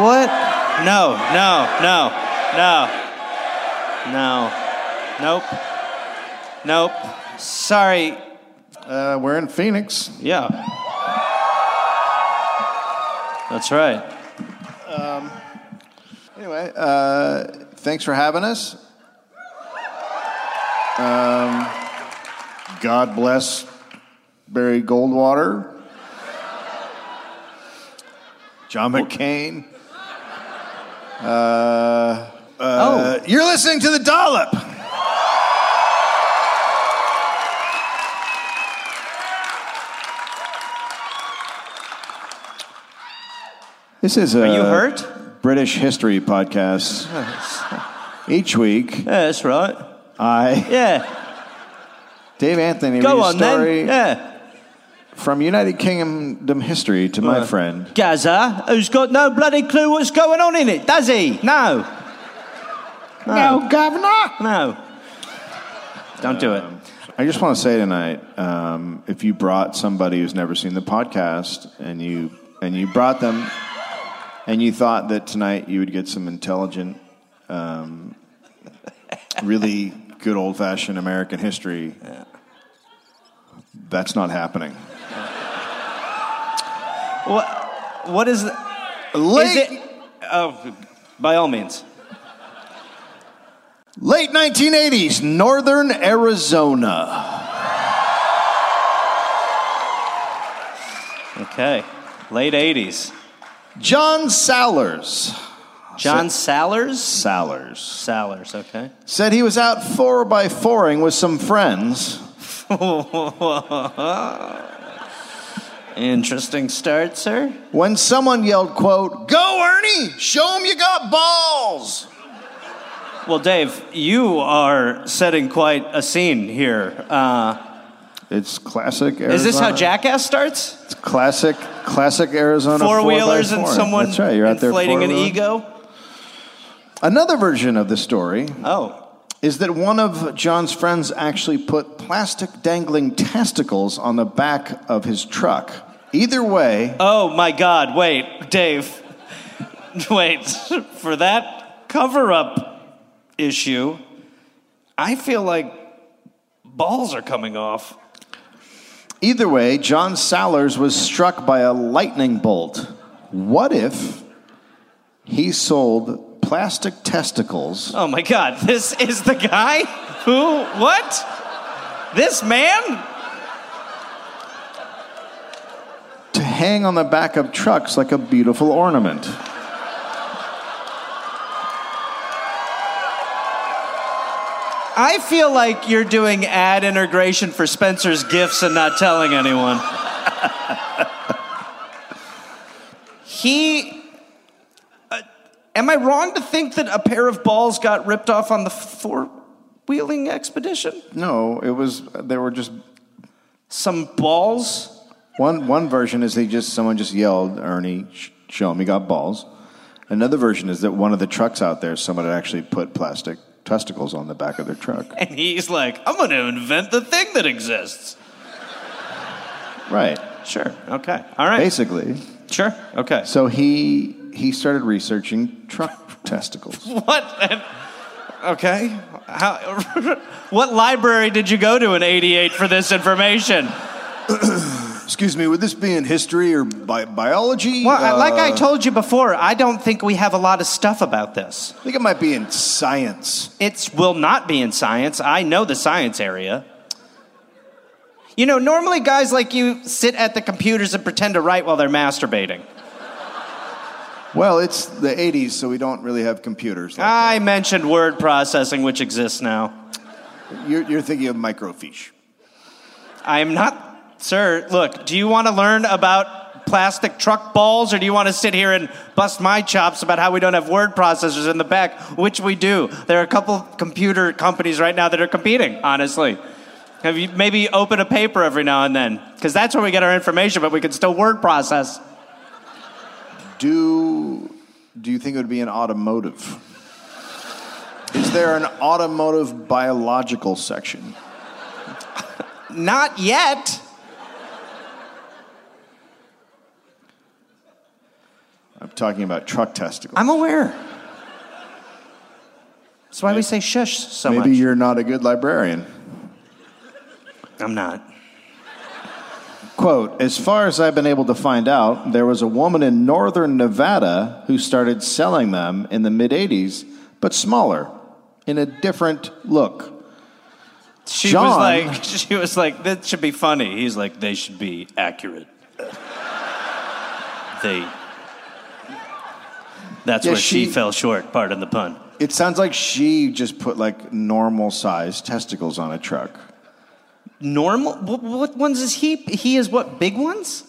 What? No, no, no, no, no, nope, nope. Sorry. Uh, we're in Phoenix. Yeah. That's right. Anyway, uh, thanks for having us. Um, God bless Barry Goldwater, John McCain. Uh, uh, Oh. You're listening to the Dollop. This is a Are you hurt? British history podcast. Each week, Yeah, that's right. I, Yeah. Dave Anthony, Go on story then. Yeah. From United Kingdom history to my friend. Gaza, who's got no bloody clue what's going on in it, does he? No. No. governor. No. Don't do it. I just want to say tonight, um, if you brought somebody who's never seen the podcast and you and you brought them, and you thought that tonight you would get some intelligent, um, really good old fashioned American history, that's not happening. What? What is? The, Late, is it? Oh, by all means. late 1980s, northern Arizona. Okay. Late '80s. John Sallers. John Sallers. Sallers. Sallers. Okay. said he was out four by fouring with some friends. Interesting start, sir. When someone yelled, quote, Go Ernie, show him you got balls. Well, Dave, you are setting quite a scene here. Uh, It's classic Arizona. is this how Jackass starts? It's classic, classic Arizona. Four wheelers and someone That's right, you're out there inflating an ego. Another version of the story Oh, is that one of John's friends actually put plastic dangling testicles on the back of his truck. Either way, oh my God! Wait, Dave. Wait for that cover-up issue. I feel like balls are coming off. either way, John Sallers was struck by a lightning bolt. What if he sold plastic testicles Oh my God! This is the guy who what? This man? to hang on the back of trucks like a beautiful ornament? I feel like you're doing ad integration for Spencer's Gifts and not telling anyone. he. Uh, am I wrong to think that a pair of balls got ripped off on the four wheeling expedition? No, it was they were just Some balls? One one version is they just someone just yelled, "Ernie, show him he got balls." Another version is that one of the trucks out there, someone had actually put plastic testicles on the back of their truck. And he's like, I'm going to invent the thing that exists. Right, Sure. Okay. All right. basically. Sure. Okay. So he he started researching truck testicles. What? And- okay. How, what library did you go to in 88 for this information? Excuse me, would this be in history or bi- biology? Well, I- like I Uh, told you before, I don't think we have a lot of stuff about this. I think it might be in science. It will not be in science. I know the science area. You know, normally guys like you sit at the computers and pretend to write while they're masturbating. Well, it's the 80s, so we don't really have computers. Like I mentioned word processing, which exists now. You're, you're thinking of microfiche. I'm not, sir. Look, do you want to learn about plastic truck balls, or do you want to sit here and bust my chops about how we don't have word processors in the back, which we do? There are a couple computer companies right now that are competing. Honestly, have you maybe open a paper every now and then? Because that's where we get our information, but we can still word process. Do do you think it would be an automotive? Is there an automotive biological section? Not yet. I'm talking about truck testicles. I'm aware. That's why we say shush so Maybe much. you're not a good librarian. I'm not. Quote, as far as I've been able to find out, there was a woman in northern Nevada who started selling them in the mid 80s, but smaller, in a different look. She John- was like, she was like, that should be funny. He's like, they should be accurate. they. That's Yeah, where she, she- fell short. Pardon the pun. It sounds like she just put like normal sized testicles on a truck. Normal. What, what ones is he? He is what? Big ones?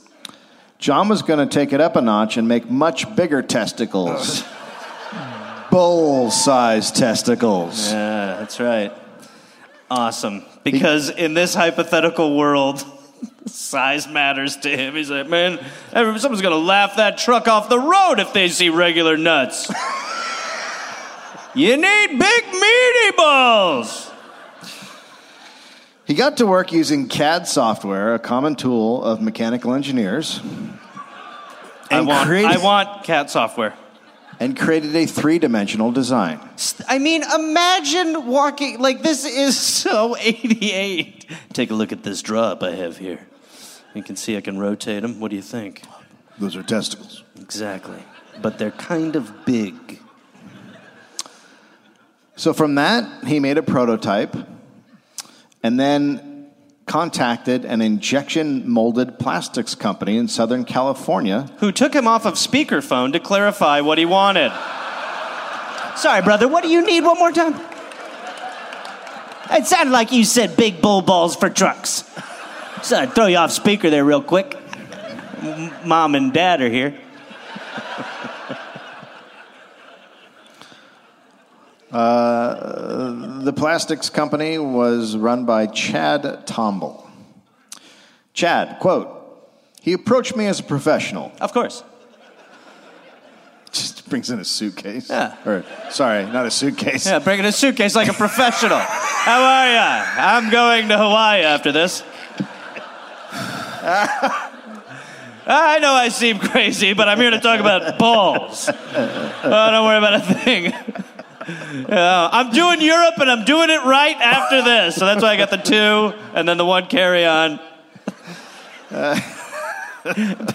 John was going to take it up a notch and make much bigger testicles. Bull sized testicles. Yeah, that's right. Awesome. Because in this hypothetical world, size matters to him. He's like, man, someone's gonna laugh that truck off the road if they see regular nuts. you need big meaty balls. He got to work using CAD software, a common tool of mechanical engineers, I want, created, I want cat software. and created a three dimensional design. I mean, imagine walking like this is so 88. Take a look at this drop I have here. You can see I can rotate them. What do you think? Those are testicles. Exactly. But they're kind of big. So from that, he made a prototype and then contacted an injection molded plastics company in Southern California Who took him off of speakerphone to clarify what he wanted. Sorry, brother, what do you need one more time? It sounded like you said big bull balls for trucks. So I'd throw you off speaker there real quick. M- Mom and dad are here. Uh, the plastics company was run by Chad Tomble. Chad, quote, he approached me as a professional. Of course. Just brings in a suitcase. Yeah. Or, sorry, not a suitcase. Yeah, bringing a suitcase like a professional. How are ya? I'm going to Hawaii after this. I know I seem crazy, but I'm here to talk about balls. Oh, don't worry about a thing. Yeah, uh, I'm doing Europe and I'm doing it right after this. So that's why I got the two and then the one carry on.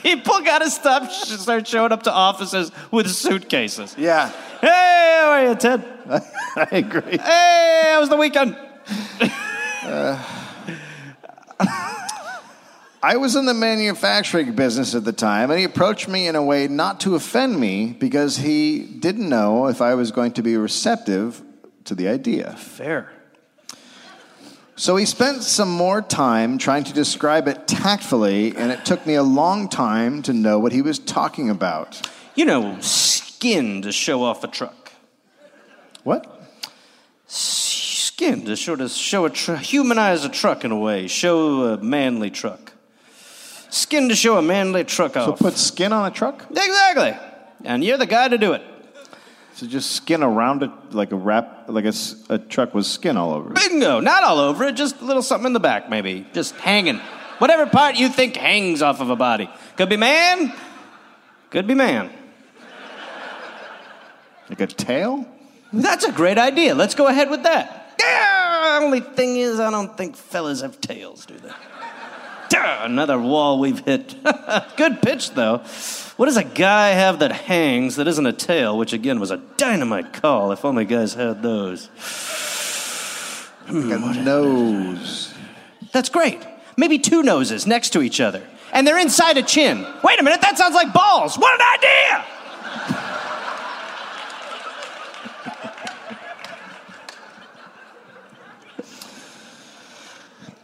People got to stop, start showing up to offices with suitcases. Yeah, Hey, how are you, Ted? I agree. Hey, how was the weekend? I was in the manufacturing business at the time, and he approached me in a way not to offend me because he didn't know if I was going to be receptive to the idea. Fair. So he spent some more time trying to describe it tactfully, and it took me a long time to know what he was talking about. You know, skin to show off a truck. What? Skin to sort of show a tr- humanize a truck in a way, show a manly truck. Skin to show a manly truck off. So put skin on a truck? exactly. And you're the guy to do it. So just skin around it like a wrap, like a truck with skin all over it. Bingo. Not all over it, just a little something in the back, maybe. Just hanging. Whatever part you think hangs off of a body. Could be man, could be man. Like a tail? That's a great idea. Let's go ahead with that. Yeah, only thing is, I don't think fellas have tails, do they? Another wall we've hit. Good pitch, though. What does a guy have that hangs that isn't a tail, which again was a dynamite call, if only guys had those? A hmm, nose. That's great. Maybe two noses next to each other, and they're inside a chin. Wait a minute, that sounds like balls. What an idea!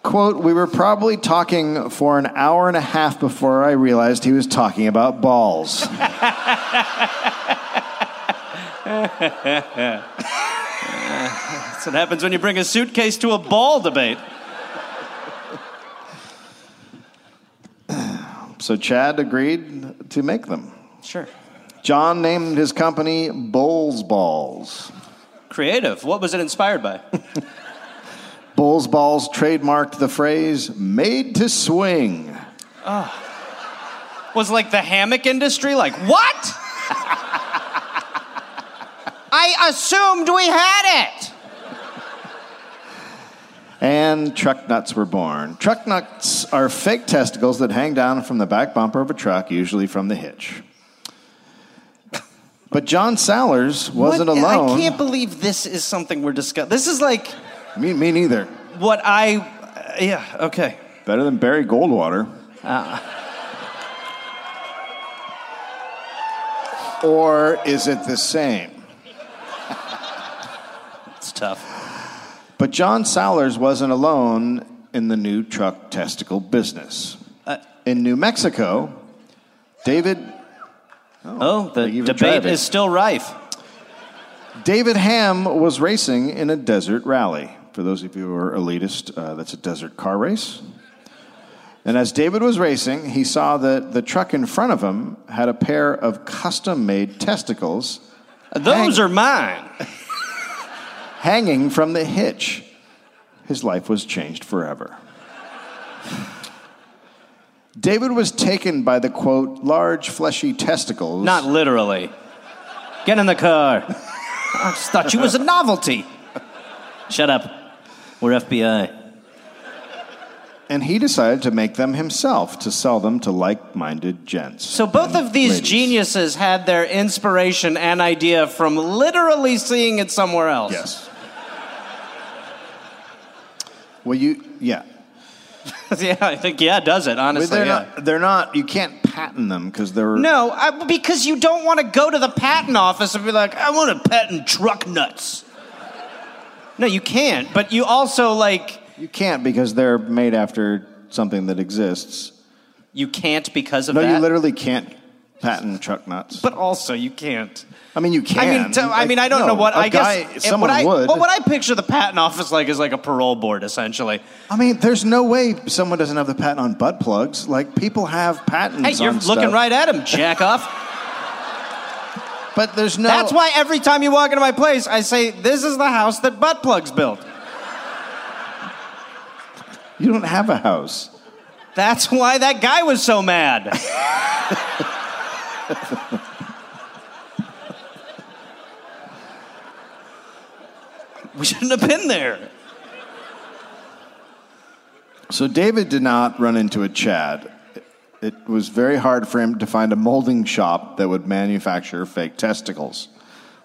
Quote, we were probably talking for an hour and a half before I realized he was talking about balls. That's what happens when you bring a suitcase to a ball debate. So Chad agreed to make them. Sure. John named his company Bulls Balls. Creative. What was it inspired by? Bulls Balls trademarked the phrase made to swing. Was like the hammock industry like, what? I assumed we had it. And truck nuts were born. Truck nuts are fake testicles that hang down from the back bumper of a truck, usually from the hitch. But John Sallers wasn't What- alone. I can't believe this is something we're discussing. This is like Me, me neither. what I. uh, yeah, okay. Better than Barry Goldwater. or is it the same? It's tough. But John Sallers wasn't alone in the new truck testicle business. Uh, in New Mexico, David Oh, the Thank you debate is still rife. David Ham was racing in a desert rally. For those of you who are elitist, uh, that's a desert car race. And as David was racing, he saw that the truck in front of him had a pair of custom made testicles Those Hang- are mine. hanging from the hitch. His life was changed forever. David was taken by the quote, large fleshy testicles. Not literally. Get in the car. I just thought you was a novelty. Shut up. We're FBI. and he decided to make them himself to sell them to like minded gents. So both of these Ladies. geniuses had their inspiration and idea from literally seeing it somewhere else. Yes. Well, you, yeah. yeah, I think yeah, does it But honestly? they're yeah. not. They're not. You can't patent them because they're. No, I, because you don't want to go to the patent office and be like, I want to patent truck nuts. No, you can't. But you also like You can't because they're made after something that exists. you can't because of No, that. you literally can't patent truck nuts. but also you can't. I mean, you can. I mean, t- I Like, mean, I don't no, know what a I guy, guess. Someone what I, would. Well, what I picture the patent office like is like a parole board, essentially. I mean, there's no way someone doesn't have the patent on butt plugs. Like people have patents. Hey, you're on looking stuff. right at him, jack off. But there's no. That's why every time you walk into my place, I say, "This is the house that butt plugs built." you don't have a house. That's why that guy was so mad. we shouldn't have been there. So David did not run into a Chad. It was very hard for him to find a molding shop that would manufacture fake testicles.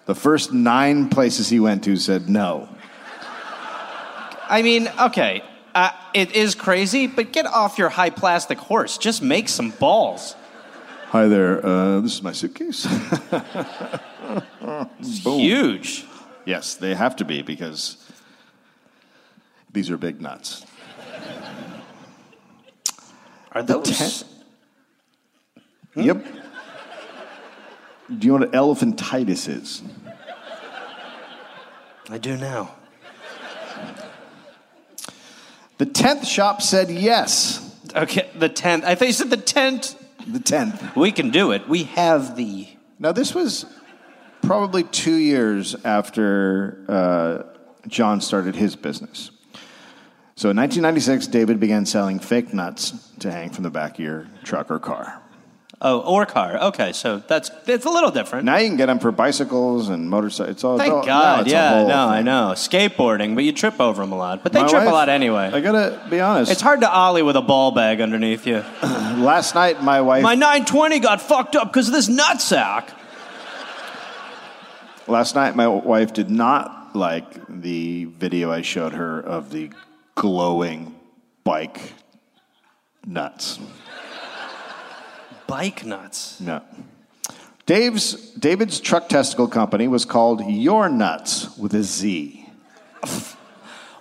The first nine places he went to said no. I mean, okay, uh, it is crazy, but get off your high plastic horse. Just make some balls. Hi there, uh, this is my suitcase. Boom. Huge. Yes, they have to be because these are big nuts. Are The Yep. Do you know what elephantitis is? I do now. The tenth shop said yes. Okay, the tent. I thought you said the tent. The tenth. We can do it. We have the. Now, this was probably two years after uh, John started his business. So in 1996, David began selling fake nuts to hang from the back of your truck or car. Oh, or car. Okay, so that's it's a little different. Now you can get them for bicycles and motorcycles. It's all, it's Thank all- now God. it's Yeah, no, I know. Skateboarding, but you trip over them a lot. But they My trip a lot anyway. I gotta be honest. it's hard to ollie with a ball bag underneath you. Last night, my wife. My 920 got fucked up because of this nutsack. Last night, my wife did not like the video I showed her of the glowing bike nuts. Bike nuts. No. Dave's David's truck testicle company was called Your Nuts with a Z.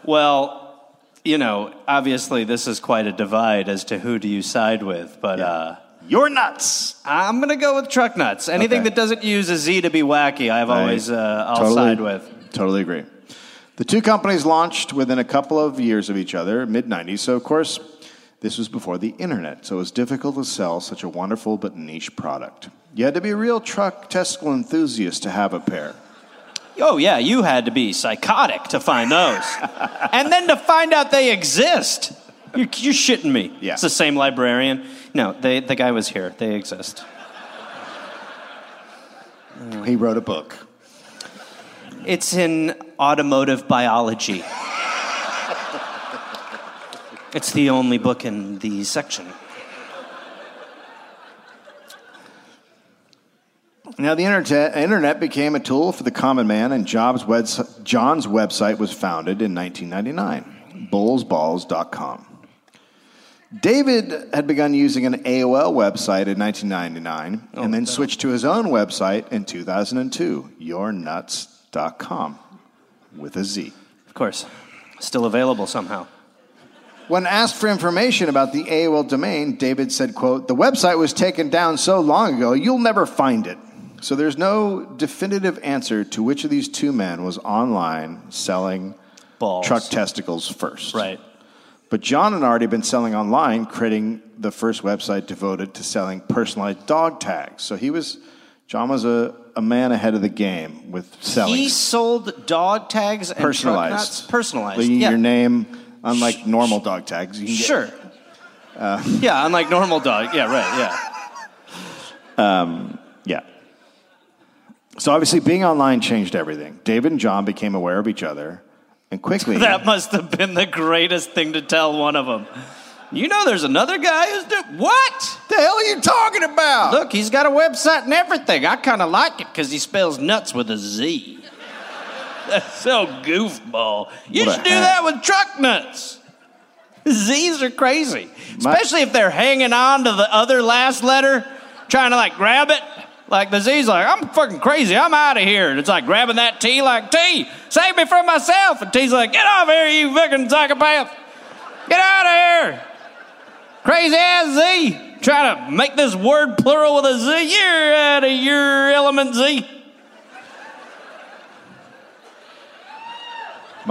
Well, you know, obviously this is quite a divide as to who do you side with, but uh, Your Nuts. I'm gonna go with truck nuts. Anything Okay. that doesn't use a Z to be wacky, I've always uh, I'll totally- side with. Totally agree. The two companies launched within a couple of years of each other, mid 90s. So, of course, this was before the internet. So, it was difficult to sell such a wonderful but niche product. You had to be a real truck testicle enthusiast to have a pair. Oh yeah, you had to be psychotic to find those, and then to find out they exist. You're, you're shitting me. Yeah. It's the same librarian. No, they, the guy was here. They exist. He wrote a book. It's in automotive biology. It's the only book in the section. Now, the internet, internet became a tool for the common man, and Jobs' webs- John's website was founded in 1999, bullsballs.com. David had begun using an AOL website in 1999 and then switched to his own website in 2002, yournuts.com, with a Z. Of course, still available somehow. When asked for information about the AOL domain, David said, quote, "The website was taken down so long ago, you'll never find it." So there's no definitive answer to which of these two men was online selling Balls. truck testicles first. Right. But John had already been selling online, creating the first website devoted to selling personalized dog tags. So he was John was a, a man ahead of the game with selling He sold dog tags and truck nuts? personalized. Personalized. Yeah. Your name, unlike normal dog tags. You can get, Sure. yeah, unlike normal dog. Yeah, right. Yeah. Um, Yeah. So obviously, being online changed everything. David and John became aware of each other, and quickly. That must have been the greatest thing to tell one of them. You know, there's another guy who's doing what? the hell are you talking about? Look, he's got a website and everything. I kind of like it because he spells nuts with a Z. That's so goofball. You What a should do hack. that with truck nuts. Z's are crazy, My- especially if they're hanging on to the other last letter, trying to like grab it. Like the Z's, like I'm fucking crazy. I'm out of here. And it's like grabbing that T, like T, save me from myself. And T's like, get off here, you fucking psychopath. Get out of here. Crazy ass Z. Trying to make this word plural with a Z. You're out of your element, Z.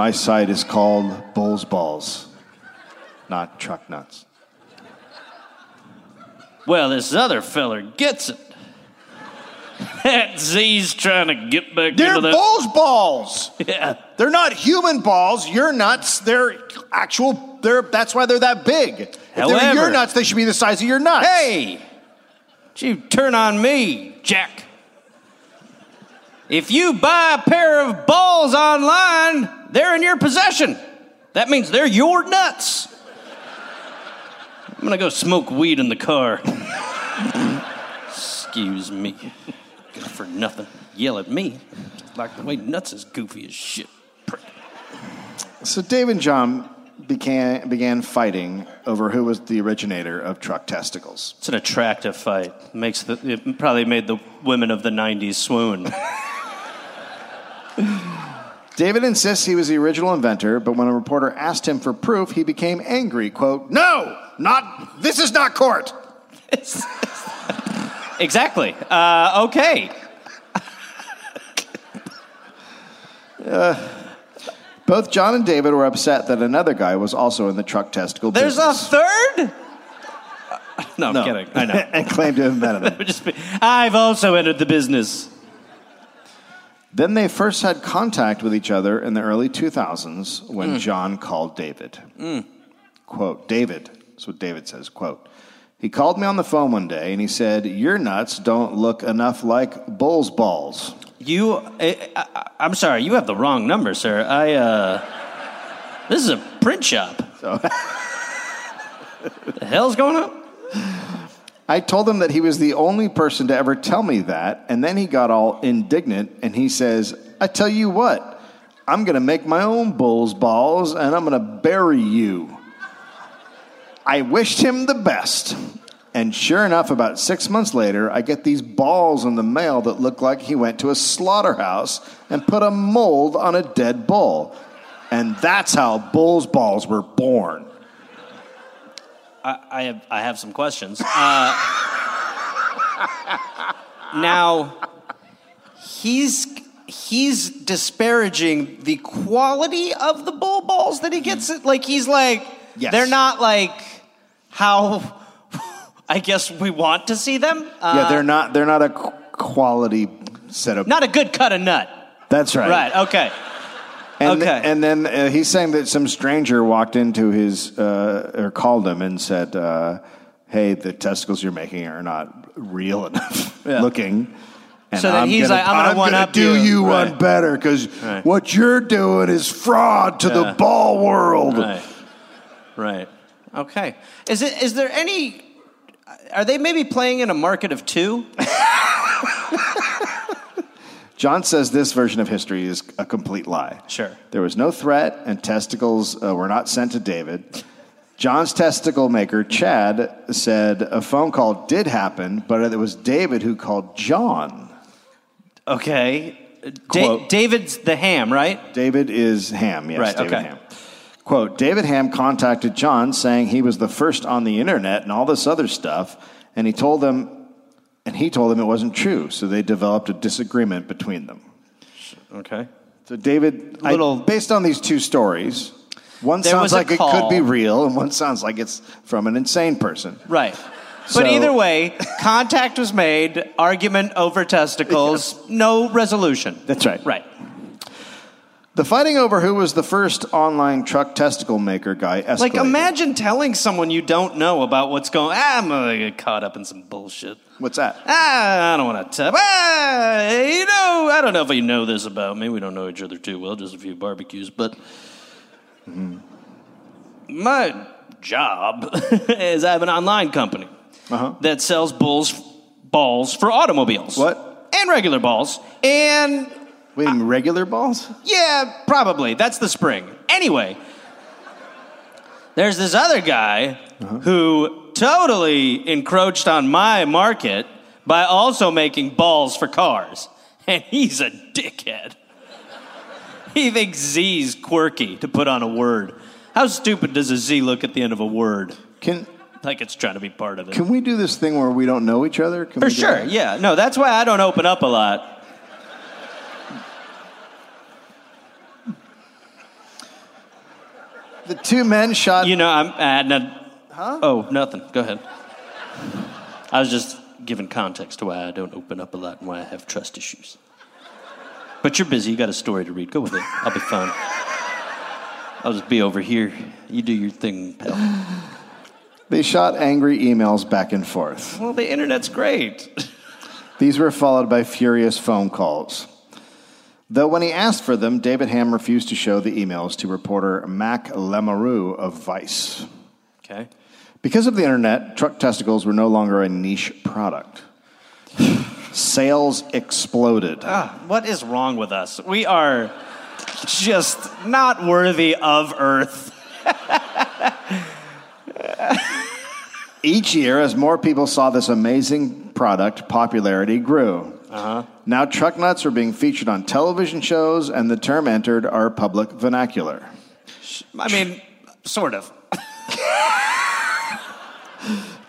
My site is called Bulls Balls, not Truck Nuts. Well, this other feller gets it. That Z's trying to get back to you. They're into that. Bulls Balls. Yeah. They're not human balls. You're nuts. They're actual. They're that's why they're that big. If they're However- your nuts, they should be the size of your nuts. Hey, don't you turn on me, Jack. If you buy a pair of balls online, they're in your possession. That means they're your nuts. I'm gonna go smoke weed in the car. Excuse me. Good for nothing. Yell at me. Like the way nuts is goofy as shit. Prick. So Dave and John began began fighting over who was the originator of truck testicles. It's an attractive fight. Makes the it probably made the women of the '90s swoon. David insists he was the original inventor, but when a reporter asked him for proof, he became angry. "Quote: No, not this is not court." exactly. Uh, okay. Both John and David were upset that another guy was also in the truck testicle business. There's a third. No, I'm No. kidding. I know. and claimed to have invented them. I've also entered the business. Then they first had contact with each other in the early 2000s when mm. John called David. Mm. Quote, David, that's what David says, quote, he called me on the phone one day and he said, Your nuts don't look enough like bull's balls. You, eh, I, I, I'm sorry, you have the wrong number, sir. I, uh, this is a print shop. So The hell's going on? I told him that he was the only person to ever tell me that, and then he got all indignant and he says, I tell you what, I'm going to make my own bull's balls and I'm going to bury you. I wished him the best. And sure enough, about six months later, I get these balls in the mail that look like he went to a slaughterhouse and put a mold on a dead bull. And that's how bull's balls were born. I, I have I have some questions. Uh, now, he's he's disparaging the quality of the bull balls that he gets. It like he's like Yes. they're not like how I guess we want to see them. Uh, yeah, they're not. They're not a qu- quality set of. not a good cut of nut. That's right. Right. Okay. And, Okay. And then uh, he's saying that some stranger walked into his uh, or called him and said, uh, "Hey, the testicles you're making are not real enough Yeah. looking." And So then he's like, I'm gonna one up do you. Right. one better because Right. what you're doing is fraud to the ball world. Right. Right. Okay. Is it? Is there any? Are they maybe playing in a market of two? John says this version of history is a complete lie. Sure. There was no threat, and testicles uh, were not sent to David. John's testicle maker, Chad, said a phone call did happen, but it was David who called John. Okay. Da- Quote. David's the ham, right? David is Ham, yes, Right, David okay. Ham. Quote, David Ham contacted John saying he was the first on the internet and all this other stuff, and he told them and he told them it wasn't true, so they developed a disagreement between them. Okay. So David, I- Little- based on these two stories, one There sounds was a like it call. could be real, and one sounds like it's from an insane person. Right. So- but either way, contact was made, argument over testicles, no resolution. That's right. Right. The fighting over who was the first online truck testicle maker guy escalated. Like, imagine telling someone you don't know about what's going. Ah, I'm gonna get caught up in some bullshit. What's that? Ah, I don't want to tell. Ah, you know, I don't know if you know this about me. We don't know each other too well, just a few barbecues. But my job is I have an online company Uh-huh. that sells bulls balls for automobiles. What? And regular balls. And Wait, you regular balls? yeah, probably. That's the spring. Anyway, there's this other guy uh-huh. who totally encroached on my market by also making balls for cars. And he's a dickhead. He thinks Z's quirky to put on a word. How stupid does a Z look at the end of a word? Can Like it's trying to be part of it. can we do this thing where we don't know each other? Can For we do sure, that? yeah. No, that's why I don't open up a lot. The two men shot. You know, I'm. Uh, no, Oh, nothing. Go ahead. I was just giving context to why I don't open up a lot and why I have trust issues. But you're busy. You got a story to read. Go with it. I'll be fine. I'll just be over here. You do your thing, pal. They shot angry emails back and forth. Well, the internet's great. These were followed by furious phone calls. Though when he asked for them, David Ham refused to show the emails to reporter Mack Lamoureux of Vice. Okay. Because of the internet, truck testicles were no longer a niche product. Sales exploded. Ah, what is wrong with us? We are just not worthy of Earth. Each year, as more people saw this amazing product, popularity grew. Uh-huh. Now, truck nuts are being featured on television shows, and the term entered our public vernacular. I mean, sort of.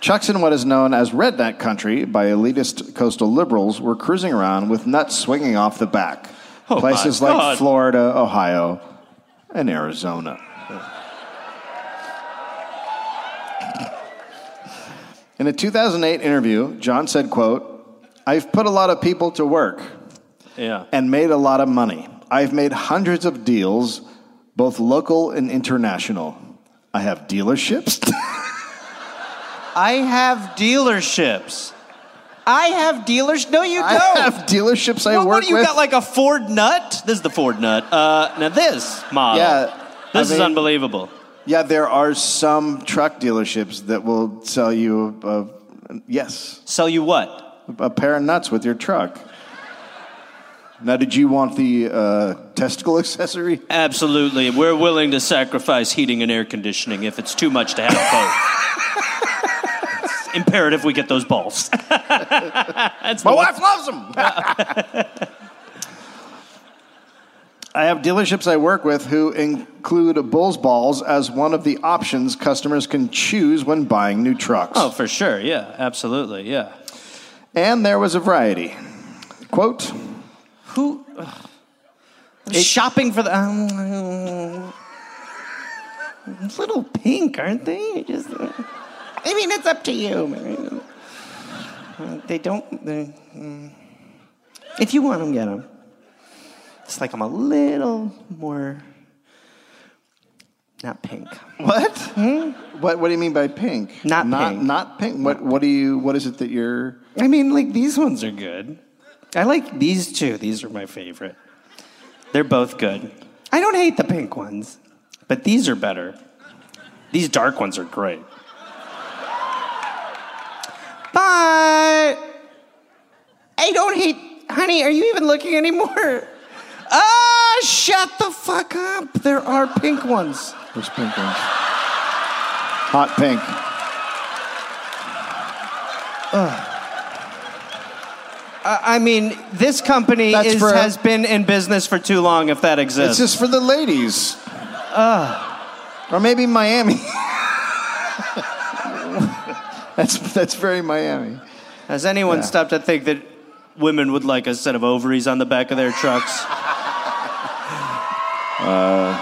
Trucks in what is known as redneck country by elitist coastal liberals were cruising around with nuts swinging off the back. Oh, my Places like God. Florida, Ohio, and Arizona. In a 2008 interview, John said, quote, I've put a lot of people to work Yeah. and made a lot of money. I've made hundreds of deals, both local and international. I have dealerships. I have dealerships. I have dealers. No, you don't. I have dealerships I Well, work what do you with. got? Like a Ford Nut? This is the Ford Nut. Uh, now this model. Yeah, This I is mean- unbelievable. Yeah, there are some truck dealerships that will sell you a, yes, Sell you what? A pair of nuts with your truck. Now, did you want the uh, testicle accessory? Absolutely. We're willing to sacrifice heating and air conditioning if it's too much to have both. it's imperative we get those balls. That's My wife loves them. I have dealerships I work with who include Bulls balls as one of the options customers can choose when buying new trucks. Oh, for sure. Yeah, absolutely. Yeah. And there was a variety. Quote, Who? ugh. I'm shopping for the. Um, little pink, aren't they? Just, uh, I mean, it's up to you. man. Uh, They don't. they- mm. if you want them, get them. It's like I'm a little more. Not pink. What? What? What do you mean by pink? Not not pink. Not pink. What? What do you? What is it that you're? I mean, like these ones are good. I like these two. These are my favorite. They're both good. I don't hate the pink ones, but these are better. These dark ones are great. Bye. I don't hate. Honey, are you even looking anymore? Ah, shut the fuck up. There are pink ones. There's pink ones? Hot pink. I mean, this company That's is, for- has been in business for too long, if that exists. It's just for the ladies. or maybe Miami. that's that's very Miami. Has anyone Yeah. stopped to think that women would like a set of ovaries on the back of their trucks? Uh,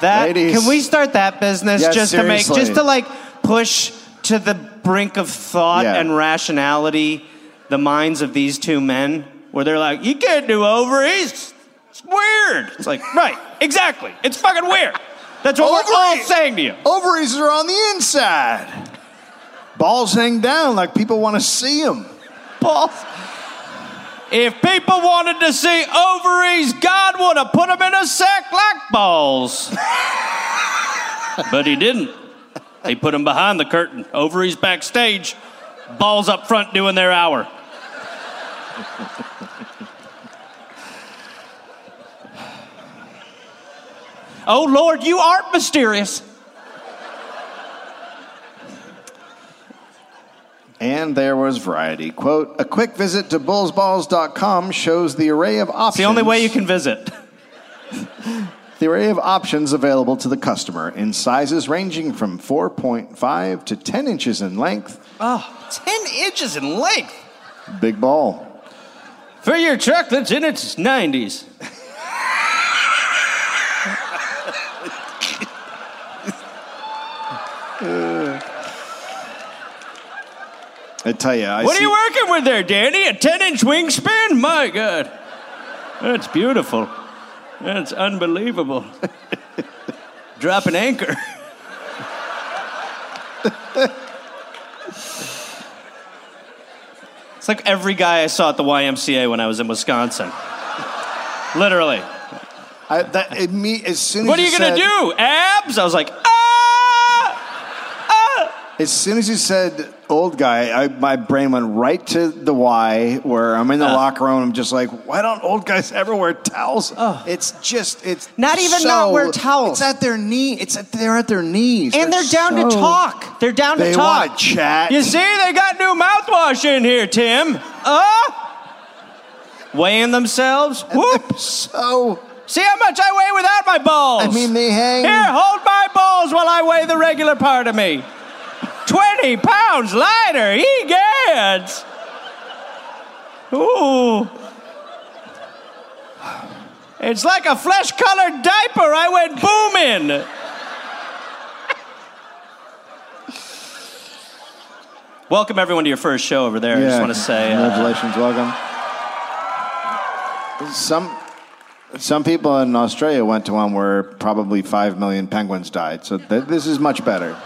that Ladies. can we start that business just to make seriously. just to like push to the brink of thought Yeah. and rationality the minds of these two men where they're like, you can't do ovaries. It's weird. It's like, right, exactly. It's fucking weird. That's what we're all Ovaries. saying to you. Ovaries are on the inside. Balls hang down like people want to see them. balls. If people wanted to see ovaries, God would have put them in a sack like balls. but he didn't. He put them behind the curtain. Over Ovaries backstage, balls up front doing their hour. oh, Lord, you aren't mysterious. And there was variety. Quote, a quick visit to bullsballs.com shows the array of options. It's the only way you can visit. The array of options available to the customer in sizes ranging from 4.5 to 10 inches in length. Oh, 10 inches in length. Big ball. For your truck that's in its 90s. I tell you, I What see, are you working with there, Danny? A 10 inch wingspan? My God. That's beautiful. That's unbelievable. Drop an anchor. it's like every guy I saw at the YMCA when I was in Wisconsin. Literally. I, that, it, me, as soon as What are you said, gonna do? Abs? I was like, ah! ah! As soon as you said old guy, I, my brain went right to the Y, where I'm in the Uh. locker room. I'm just like, why don't old guys ever wear towels? It's just, it's Not even so- not wear towels. It's at their knee. It's at, they're at their knees, And they're down to so- talk. They're down to They talk. want to chat. You see, they got new mouthwash in here, Tim. Uh? Weighing themselves. Whoop. so, See how much I weigh without my balls. I mean, they hang. Here, hold my balls while I weigh the regular part of me. 20 pounds lighter, egads. Ooh. It's like a flesh colored diaper. I went booming. Welcome, everyone, to your first show over there. I just want to say. uh, congratulations, welcome. Some some people in Australia went to one where probably five million penguins died. So th- this is much better.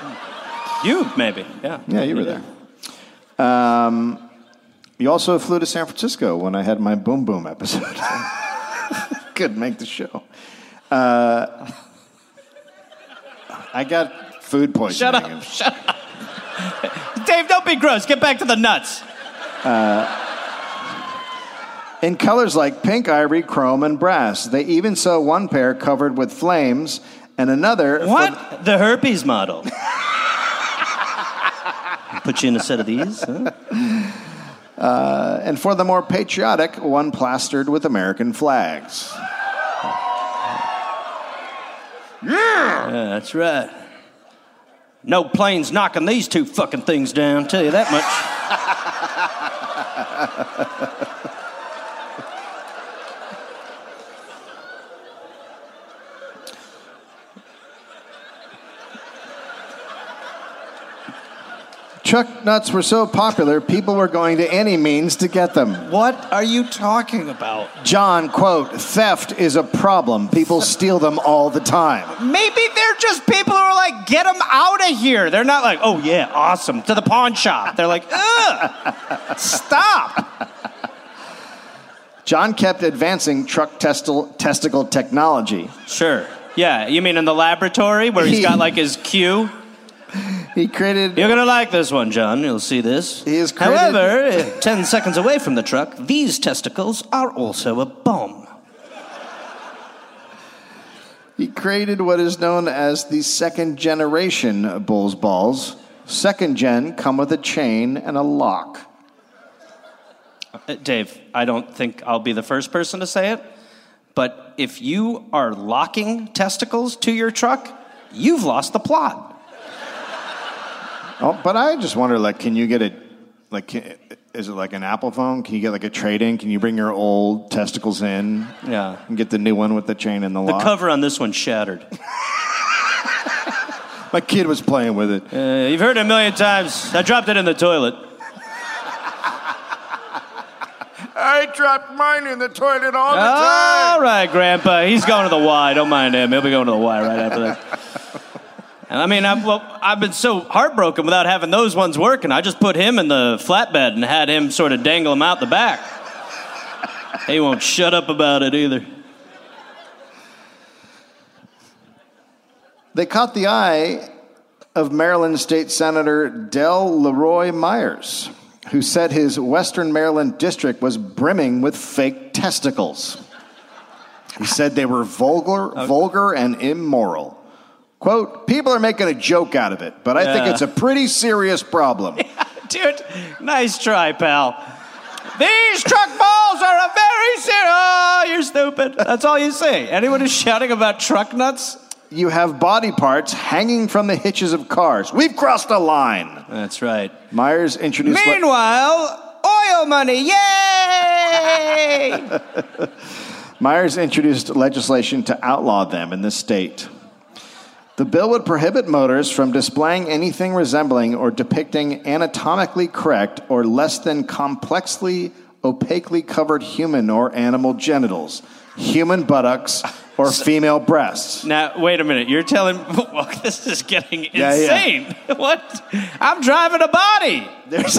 You, maybe. Yeah. Yeah, you were there. Um, you also flew to San Francisco when I had my Boom Boom episode. Couldn't make the show. Uh, I got food poisoning. Shut up. Shut up. Dave, don't be gross. Get back to the nuts. In colors like pink, ivory, chrome, and brass. They even saw one pair covered with flames and another. for- What? The herpes model. Put you in a set of these? huh? Uh, and for the more patriotic, one plastered with American flags. Yeah, that's right. No planes knocking these two fucking things down, tell you that much. Chuck nuts were so popular, people were going to any means to get them. What are you talking about? John, quote, theft is a problem. People steal them all the time. Maybe they're just people who are like, get them out of here. They're not like, oh yeah, awesome, to the pawn shop. They're like, ugh, stop. John kept advancing truck testil- testicle technology. Sure. Yeah, you mean in the laboratory where he's got like his cue? He created You're gonna like this one, John. You'll see this. He is created- However, uh, ten seconds away from the truck, these testicles are also a bomb. he created what is known as the second generation Bulls balls. Second gen come with a chain and a lock. Uh, Dave, I don't think I'll be the first person to say it, but if you are locking testicles to your truck, you've lost the plot. Oh, but I just wonder, like, can you get it? Like, can, is it like an Apple phone? Can you get like a trade in? Can you bring your old testicles in Yeah. and get the new one with the chain and the, lock? The lock? cover on this one shattered. My kid was playing with it. Uh, you've heard it a million times. I dropped it in the toilet. I dropped mine in the toilet all the time. All right, Grandpa. He's going to the Y. Don't mind him. He'll be going to the Y right after this. And I mean, I've, well, I've been so heartbroken without having those ones working. I just put him in the flatbed and had him sort of dangle him out the back. He won't shut up about it either. They caught the eye of Maryland State Senator Del Leroy Myers, who said his Western Maryland district was brimming with fake testicles. He said they were vulgar, vulgar and immoral. Quote, people are making a joke out of it, but I think Yeah. it's a pretty serious problem. Dude, nice try, pal. These truck balls are a very serious. Oh, you're stupid. That's all you say. Anyone who's shouting about truck nuts? you have body parts hanging from the hitches of cars. We've crossed a line. That's right. Myers introduced. le- Meanwhile, oil money, yay! Myers introduced legislation to outlaw them in the state. The bill would prohibit motors from displaying anything resembling or depicting anatomically correct or less than complexly opaquely covered human or animal genitals, human buttocks, or female breasts. now, wait a minute. You're telling well, this is getting Yeah, yeah. insane. What? I'm driving a body There's,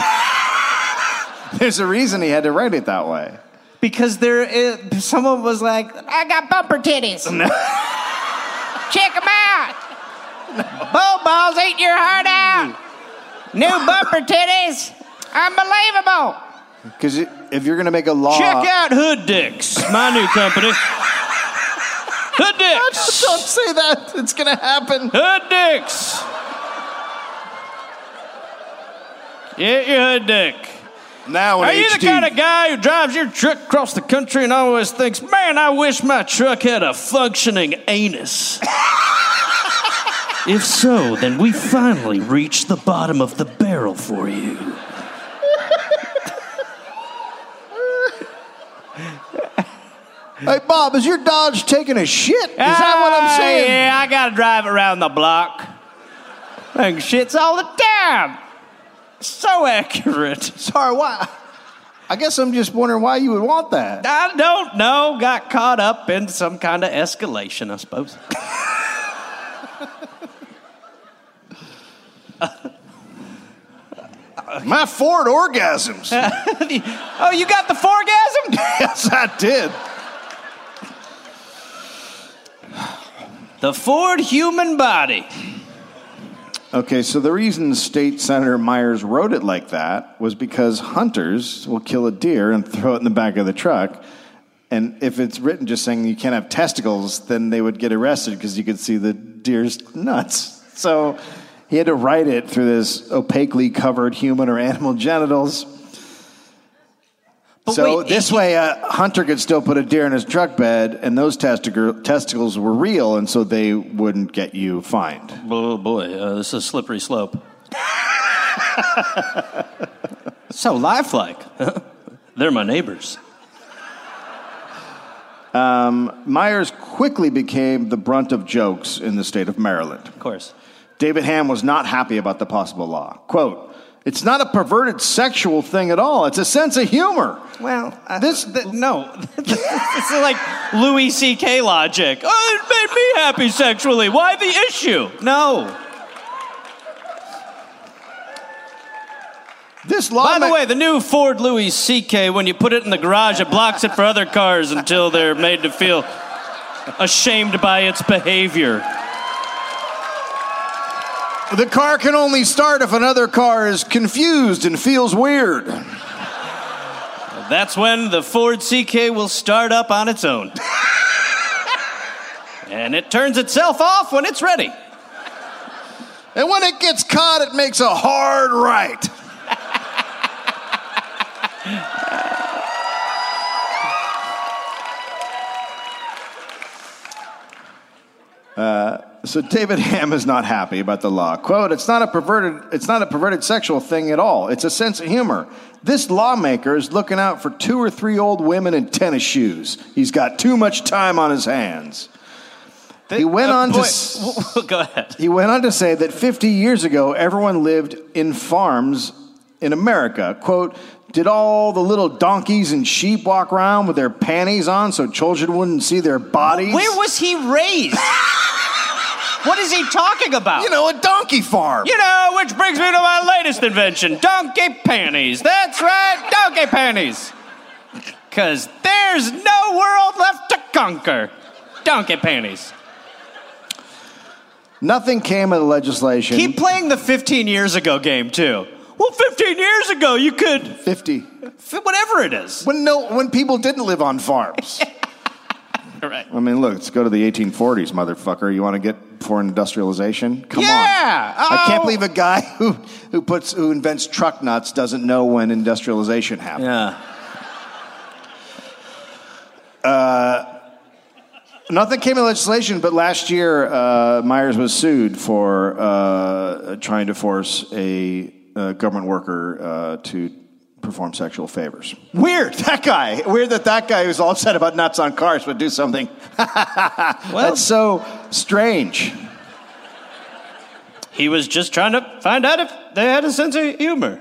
there's a reason he had to write it that way. because there. Is, someone was like, I got bumper titties. Check them out. Bull balls eat your heart out. New bumper titties. Unbelievable. Because if you're going to make a law. "Check out Hood Dicks, my new company." Hood Dicks. Don't say that. It's going to happen. Hood dicks. Get your hood dick. Now, Are you the kind of guy who drives your truck across the country and always thinks, man, I wish my truck had a functioning anus? if so, then we finally reached the bottom of the barrel for you. Hey, Bob, is your Dodge taking a shit? Is that what I'm Ah, saying? Yeah, I gotta drive around the block. Like shits all the time. So accurate. Sorry, why? I guess I'm just wondering why you would want that. I don't know. Got caught up in some kind of escalation, I suppose. My Ford orgasms. oh, you got the foregasm? yes, I did. The Ford human body. Okay, so the reason State Senator Myers wrote it like that was because hunters will kill a deer and throw it in the back of the truck. And if it's written just saying you can't have testicles, then they would get arrested because you could see the deer's nuts. So he had to write it through this opaquely covered human or animal genitals. But so wait, this way, a hunter could still put a deer in his truck bed, and those testicle, testicles were real, and so they wouldn't get you fined. Oh boy, uh, this is a slippery slope. so lifelike. They're my neighbors. Myers quickly became the brunt of jokes in the state of Maryland. Of course. David Ham was not happy about the possible law. Quote, it's not a perverted sexual thing at all. It's a sense of humor. Well, uh, This- th- no, this is like Louis C.K. logic. Oh, it made me happy sexually. Why the issue? No. This law. By the ma- way, the new Ford Louis CK, when you put it in the garage, it blocks it for other cars until they're made to feel ashamed by its behavior. The car can only start if another car is confused and feels weird. That's when the Ford CK will start up on its own. and it turns itself off when it's ready. And when it gets caught, it makes a hard right. Uh, so David Ham is not happy about the law. Quote, it's not a perverted it's not a perverted sexual thing at all. It's a sense of humor. This lawmaker is looking out for two or three old women in tennis shoes. He's got too much time on his hands. He went Uh, on to boy, Go ahead. he went on to say that 50 years ago, everyone lived in farms in America. Quote, did all the little donkeys and sheep walk around with their panties on so children wouldn't see their bodies? Where was he raised? what is he talking about? you know, a donkey farm. You know, which brings me to my latest invention donkey panties. That's right, donkey panties. Because there's no world left to conquer. Donkey panties. Nothing came of the legislation. Keep playing the 15 years ago game, too. Well, 15 years ago, you could, 50. whatever it is. When, no, when people didn't live on farms. Right. I mean, look, let's go to the 1840s, motherfucker. You want to get before industrialization? Come on. Yeah. I can't Oh. believe a guy who, who puts who invents truck nuts doesn't know when industrialization happened. Yeah. Nothing came in legislation, but last year uh, Myers was sued for uh, trying to force a, uh government worker uh, to perform sexual favors. Weird, that guy. Weird that that guy who's all upset about nuts on cars would do something. That's so strange. He was just trying to find out if they had a sense of humor.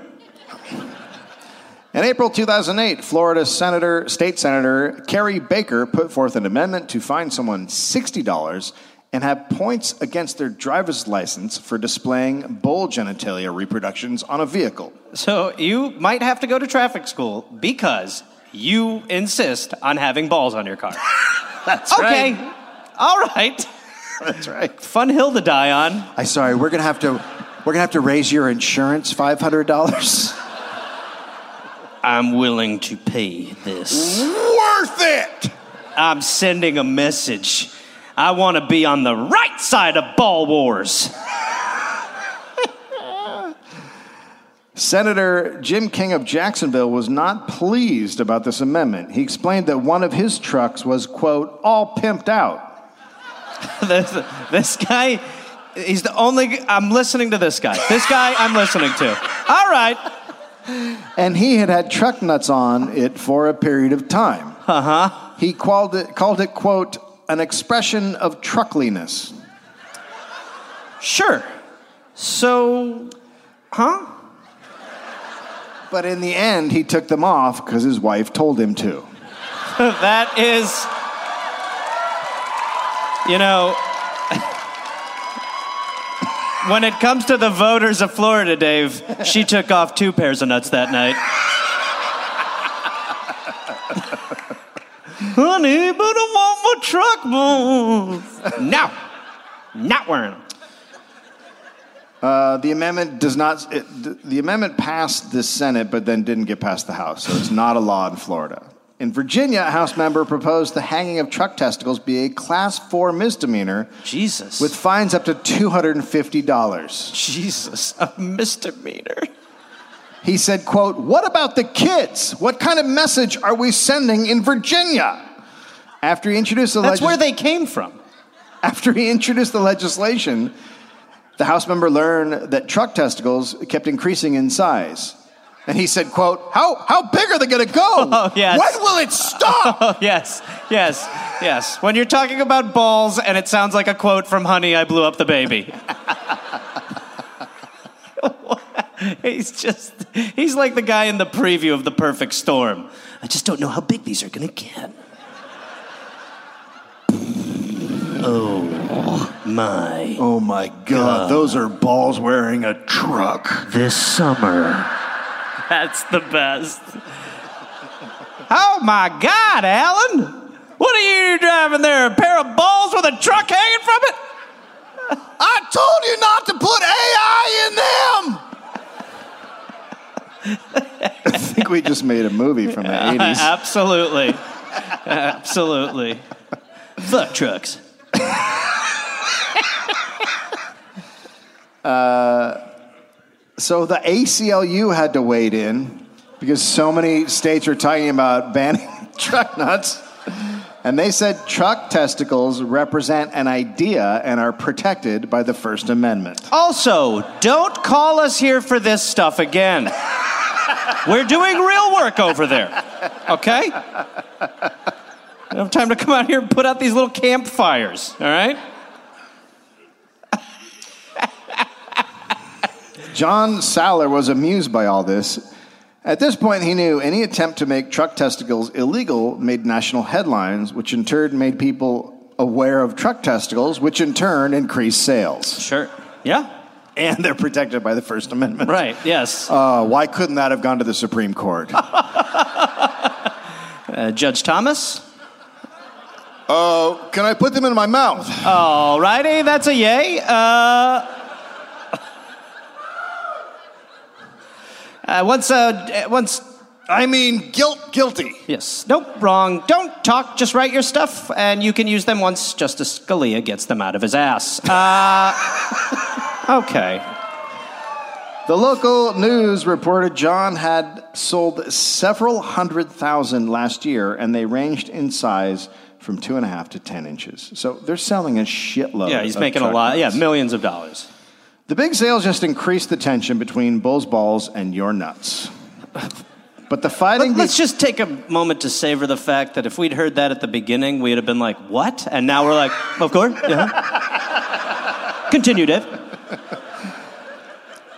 In April 2008, Florida Senator, State Senator Carey Baker put forth an amendment to fine someone $60 and have points against their driver's license for displaying bull genitalia reproductions on a vehicle. So you might have to go to traffic school because you insist on having balls on your car. That's right. Okay. All right. That's right. Fun hill to die on. I sorry, we're gonna have to we're gonna have to raise your insurance five hundred dollars. I'm willing to pay this. Worth it. I'm sending a message. I want to be on the right side of ball wars. Senator Jim King of Jacksonville was not pleased about this amendment. He explained that one of his trucks was, quote, all pimped out. this, this guy, he's the only. I'm listening to this guy. This guy, I'm listening to. All right. And he had had truck nuts on it for a period of time. Uh huh. He called it, called it, quote, an expression of truckliness. Sure. So, huh? But in the end, he took them off because his wife told him to. that is, you know, when it comes to the voters of Florida, Dave, she took off two pairs of nuts that night. Honey, but I want my truck balls. No, not wearing them. Uh, the amendment does not. It, the, the amendment passed the Senate, but then didn't get past the House, so it's not a law in Florida. In Virginia, a House member proposed the hanging of truck testicles be a Class Four misdemeanor Jesus. with fines up to two hundred and fifty dollars. Jesus, a misdemeanor. He said, "quote What about the kids? What kind of message are we sending in Virginia?" After he introduced the That's legis- where they came from. After he introduced the legislation, the House member learned that truck testicles kept increasing in size. And he said, quote, how, how big are they going to go? Oh, yes. When will it stop? Oh, yes, yes, yes. When you're talking about balls and it sounds like a quote from Honey, I Blew Up the Baby. he's just, he's like the guy in the preview of The Perfect Storm. I just don't know how big these are going to get. Oh, my. oh my God, those are balls wearing a truck. This summer, That's the best. Oh my God, Alan! What are you driving there? A pair of balls with a truck hanging from it? I told you not to put AI in them. I think we just made a movie from the uh, 80s. Absolutely. Absolutely. Fuck trucks. Uh, so the ACLU had to wade in because so many states are talking about banning truck nuts. And they said truck testicles represent an idea and are protected by the First Amendment. Also, don't call us here for this stuff again. We're doing real work over there. Okay? We don't have time to come out here and put out these little campfires, all right? John Saller was amused by all this. At this point, he knew any attempt to make truck testicles illegal made national headlines, which in turn made people aware of truck testicles, which in turn increased sales. Sure. Yeah? And they're protected by the First Amendment. Right, yes. Uh, why couldn't that have gone to the Supreme Court? Uh, Judge Thomas? Uh, can I put them in my mouth? All righty, that's a yay. Uh, uh, once, uh, once, I mean, guilt, guilty. yes, nope, wrong. Don't talk, just write your stuff, and you can use them once Justice Scalia gets them out of his ass. Okay. The local news reported John had sold several hundred thousand last year, and they ranged in size from two and a half to ten inches. So they're selling a shitload. Yeah, he's making a lot. Yeah, millions of dollars. The big sales just increased the tension between Bull's balls and your nuts. But the fighting. Let, us just take a moment to savor the fact that if we'd heard that at the beginning, we'd have been like, "What?" And now we're like, "Of course." Yeah. Continue, Dave.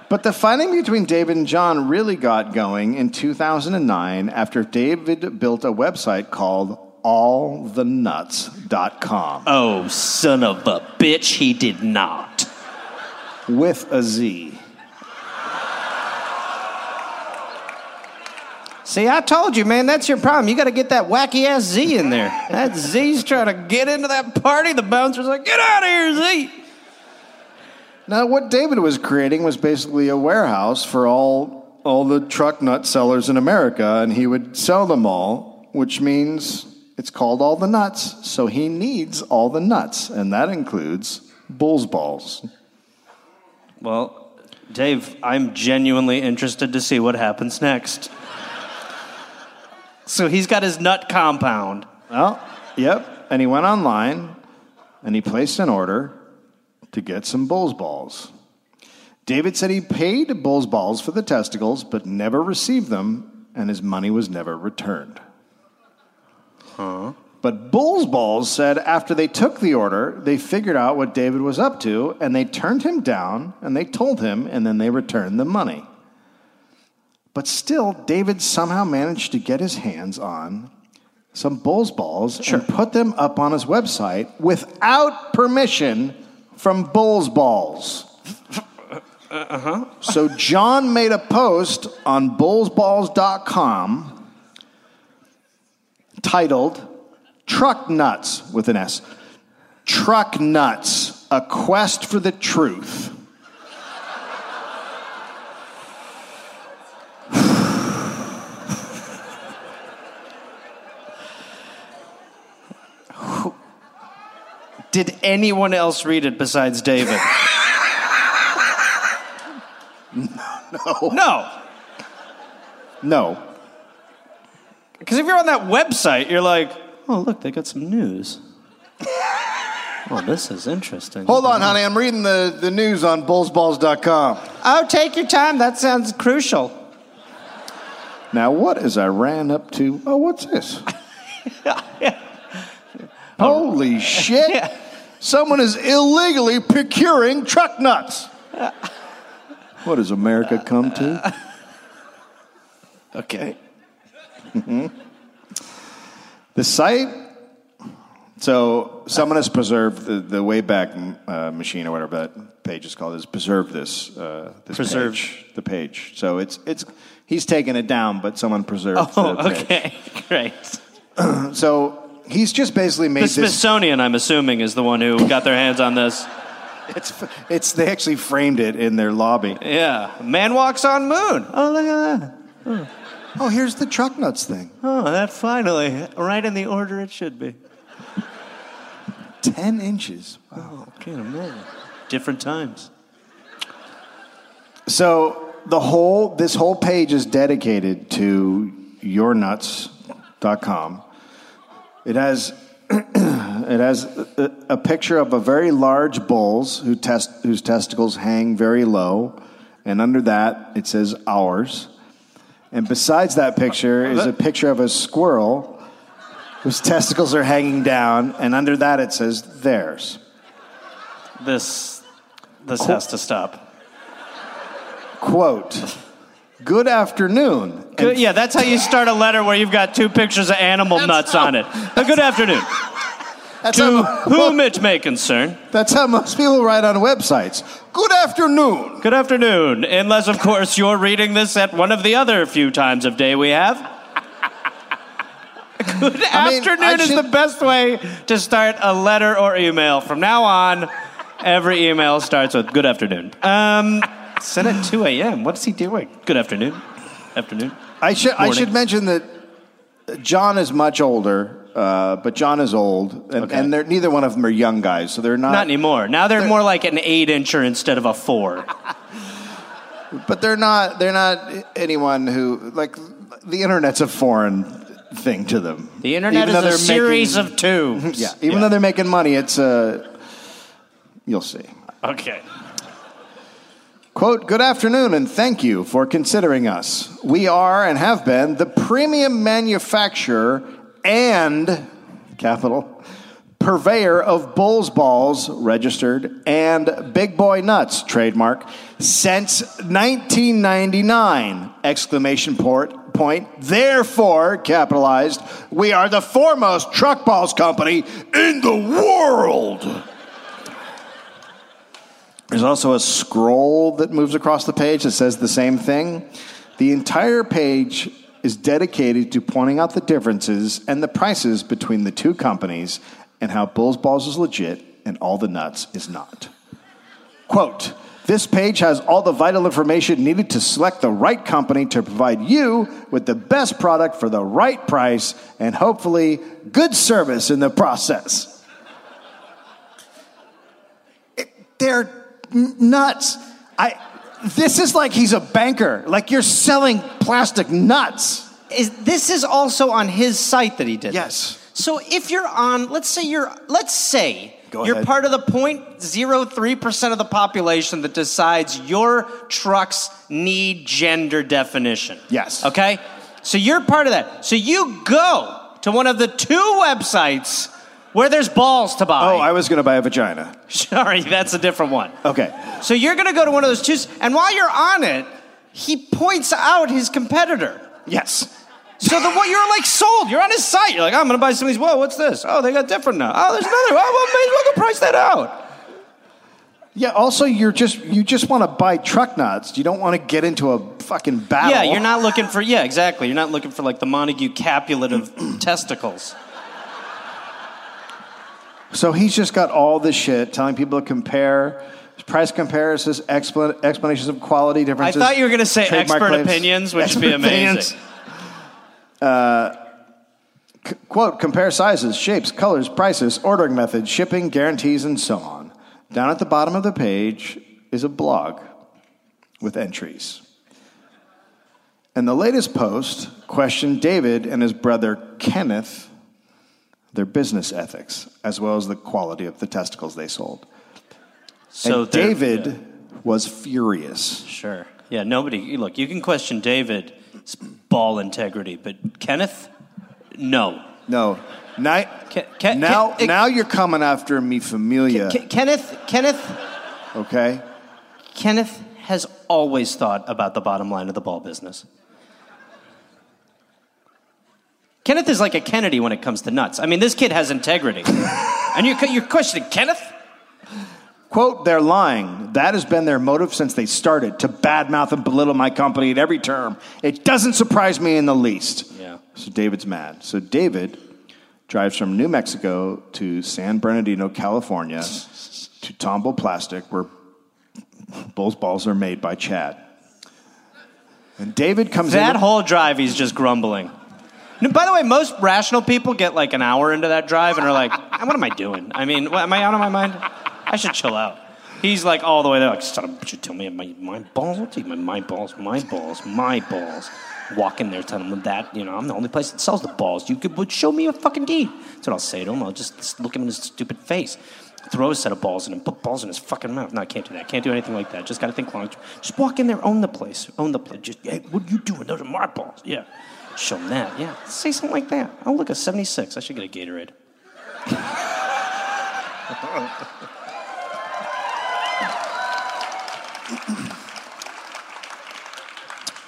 But the fighting between David and John really got going in 2009 after David built a website called allthenuts.com Oh, son of a bitch, he did not. with a Z. See, I told you, man, that's your problem. You got to get that wacky ass Z in there. That Z's trying to get into that party. The bouncer's like, get out of here, Z. Now, what David was creating was basically a warehouse for all, all the truck nut sellers in America, and he would sell them all, which means it's called All the Nuts, so he needs all the nuts, and that includes bull's balls. Well, Dave, I'm genuinely interested to see what happens next. So he's got his nut compound. Well, yep. And he went online and he placed an order to get some bull's balls. David said he paid bull's balls for the testicles, but never received them, and his money was never returned. Huh? But Bull's Balls said after they took the order, they figured out what David was up to, and they turned him down, and they told him, and then they returned the money. But still, David somehow managed to get his hands on some Bull's Balls and put them up on his website without permission from Bull's Balls. So John made a post on bullsballs.com titled Truck Nuts with an S. Truck Nuts, a quest for the truth. Did anyone else read it besides David? no. No. No. Because if you're on that website, you're like, oh, look, they got some news. well, this is interesting. Hold on, honey. I'm reading the, the news on bullsballs.com. Oh, take your time. That sounds crucial. Now, what is Iran up to? Oh, what's this? Holy shit! Someone is illegally procuring truck nuts. What does America come to? Okay. The site So someone has preserved the, the Wayback uh, Machine or whatever that page is called has preserved this uh, this Preserved. page, the page. So it's it's he's taken it down, but someone preserved. Oh, the page. okay, great. So he's just basically made The this. Smithsonian, I'm assuming, is the one who got their hands on this. It's it's they actually framed it in their lobby. Yeah, man walks on moon. Oh, look at that. Oh, here's the truck nuts thing. Oh, that finally, right in the order it should be. Ten inches. Oh, can't imagine. Different times. So the whole this whole page is dedicated to yournuts.com. It has it has a, a picture of a very large bulls who test, whose testicles hang very low, and under that it says ours. And besides that picture is a picture of a squirrel whose testicles are hanging down, and under that it says theirs. This, this has to stop. Quote, Good afternoon. Good, yeah, that's how you start a letter where you've got two pictures of animal nuts on it. Uh, good afternoon. that's, To how, whom it may concern. that's how most people write on websites. Good afternoon. Good afternoon. Unless, of course, you're reading this at one of the other few times of day we have. Good I afternoon I is should- the best way to start a letter or email. From now on, every email starts with good afternoon. Um, sent at 2 a.m. What's he doing? Good afternoon. Afternoon. I should I should mention that John is much older, uh, but John is old, and, Okay. and they're, neither one of them are young guys, so they're not. Not anymore. Now they're more like an eight incher instead of a four. But they're not. They're not anyone who like the internet's a foreign thing to them. The internet Even though is a they're series making- of tubes. Yeah, even though they're making money, it's uh, you'll see. Okay. Quote, good afternoon and thank you for considering us. We are and have been the premium manufacturer and, capital, purveyor of Bulls Balls, registered, and Big Boy Nuts, trademark, since 1999! Exclamation port, point. Therefore, capitalized, we are the foremost truck balls company in the world! There's also a scroll that moves across the page that says the same thing. The entire page is dedicated to pointing out the differences and the prices between the two companies and how Bulls Balls is legit and All the Nuts is not. Quote, this page has all the vital information needed to select the right company to provide you with the best product for the right price and hopefully good service in the process. they're n- nuts. I. This is like he's a banker. Like you're selling plastic nuts. Is this is also on his site that he did? Yes. So if you're on, let's say you're, let's say Go you're ahead. part of the 0.03 percent of the population that decides your trucks need gender definition. Yes. Okay. So you're part of that. So you go to one of the two websites where there's balls to buy. Oh, I was going to buy a vagina. Sorry, that's a different one. Okay. So you're going to go to one of those two, and while you're on it, he points out his competitor. Yes. So the what you're like sold. You're on his site. You're like, I'm gonna buy some of these. Whoa, what's this? Oh, they got different now. Oh, there's another. Oh, well, may as well go price that out. Yeah. Also, you're just you just want to buy truck nuts. You don't want to get into a fucking battle. Yeah, you're not looking for. Yeah, exactly. You're not looking for like the Montague Capulet of testicles. So he's just got all this shit telling people to compare price comparisons, explan- explanations of quality differences. I thought you were gonna say trademark expert claims. opinions, which would be Expert amazing. Uh, c- quote, compare sizes, shapes, colors, prices, ordering methods, shipping, guarantees, and so on. Down at the bottom of the page is a blog with entries. And the latest post questioned David and his brother Kenneth, their business ethics, as well as the quality of the testicles they sold. So and David yeah, was furious. sure. Yeah, nobody. Look, you can question David's ball integrity, but Kenneth, no. No, now, now, now you're coming after me, familia. Ke- Kenneth, Kenneth, okay. Kenneth has always thought about the bottom line of the ball business. Kenneth is like a Kennedy when it comes to nuts. I mean, this kid has integrity. and you're, you're questioning Kenneth? Quote, they're lying. That has been their motive since they started to badmouth and belittle my company at every term. It doesn't surprise me in the least. Yeah. So David's mad. So David drives from New Mexico to San Bernardino, California, to Tombow Plastic, where Bull's balls are made by Chad. And David comes That in. That whole drive, he's just grumbling. By the way, most rational people get like an hour into that drive and are like, what am I doing? I mean, what, am I out of my mind? I should chill out. He's like all the way there, like, son of a bitch, you tell me my, my balls? I'll take my, my balls, my balls, my balls. Walk in there, tell him that, you know, I'm the only place that sells the balls. You could would show me a fucking deed. That's what I'll say to him. I'll just look him in his stupid face. Throw a set of balls in him, put balls in his fucking mouth. No, I can't do that. Can't do anything like that. Just got to think long. Just walk in there, own the place. Own the place. Just, hey, what are you doing? Those are my balls. Yeah. That. Yeah. Say something like that. Oh, look, a 76. I should get a Gatorade.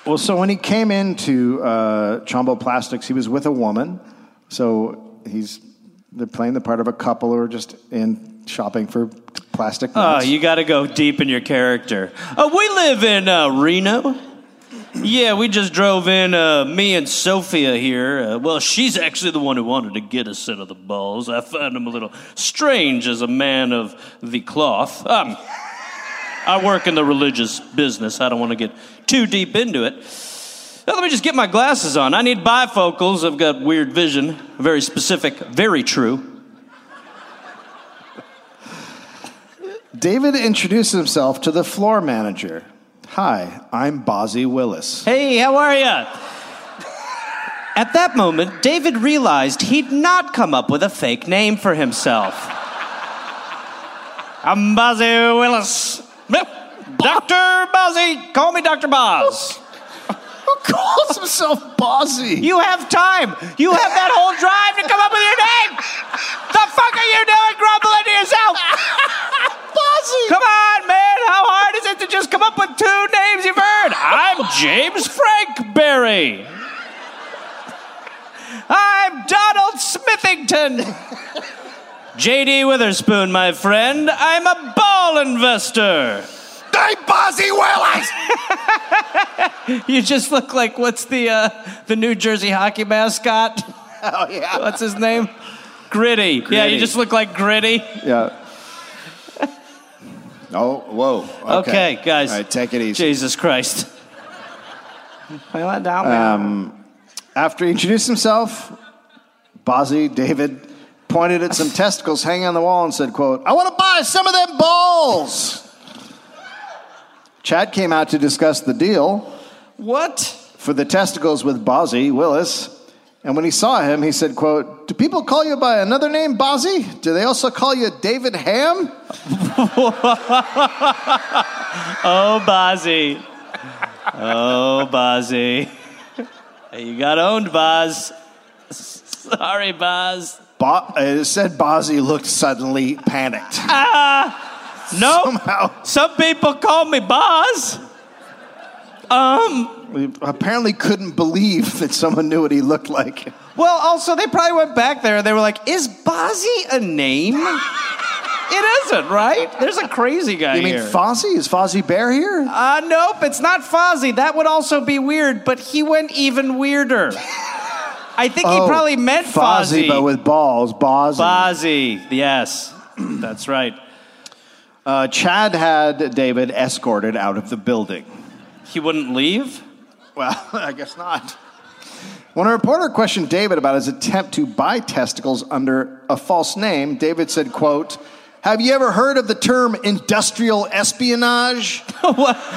Well, so when he came into uh, Chombo Plastics, he was with a woman. So he's they're playing the part of a couple who are just in shopping for plastic Oh, you got to go deep in your character. Uh, we live in uh, Reno. Yeah, we just drove in, uh, me and Sophia here. Uh, well, she's actually the one who wanted to get a set of the balls. I find him a little strange as a man of the cloth. Um, I work in the religious business. I don't want to get too deep into it. Now, let me just get my glasses on. I need bifocals. I've got weird vision. Very specific, very true. David introduced himself to the floor manager. Hi, I'm Bozzy Willis. Hey, how are ya? At that moment, David realized he'd not come up with a fake name for himself. I'm Bozzy Willis. Dr. Bozzy, call me Dr. Boz. Who calls himself Bozzy? You have time. You have that whole drive to come up with your name. The fuck are you doing grumbling to yourself? Bozzy! Come on, man. How hard is it to just come up with two names you've heard? I'm James Frank Berry. I'm Donald Smithington. JD Witherspoon, my friend. I'm a ball investor. I'm Bozzy Willis! You just look like what's the uh, the New Jersey hockey mascot? oh, yeah. What's his name? Gritty. Yeah, you just look like Gritty. Yeah. Oh, whoa. Okay, guys. All right, take it easy. Jesus Christ. Play that down. man. Um, after he introduced himself, Bozzy, David, pointed at some testicles hanging on the wall and said, quote, I want to buy some of them balls. Chad came out to discuss the deal what? for the testicles with Bozzy Willis. And when he saw him, he said, quote, Do people call you by another name, Bozzy? Do they also call you David Ham? Oh, Bozzy. Oh, Bozzy. You got owned, Boz. Sorry, Boz. Bo- it said Bozzy looked suddenly panicked. Ah, no, Somehow, some people call me Boz. Um, we apparently couldn't believe that someone knew what he looked like. well, also, they probably went back there and they were like, is Bozzy a name? It isn't, right? There's a crazy guy here. You mean here. Fozzie? Is Fozzie Bear here? Uh, nope, it's not Fozzie. That would also be weird, but he went even weirder. I think he probably meant Fozzie. Oh, but with balls. Boz. Fozzie, yes. That's right. Uh, Chad had David escorted out of the building. He wouldn't leave? Well, I guess not. When a reporter questioned David about his attempt to buy testicles under a false name, David said, quote, Have you ever heard of the term industrial espionage?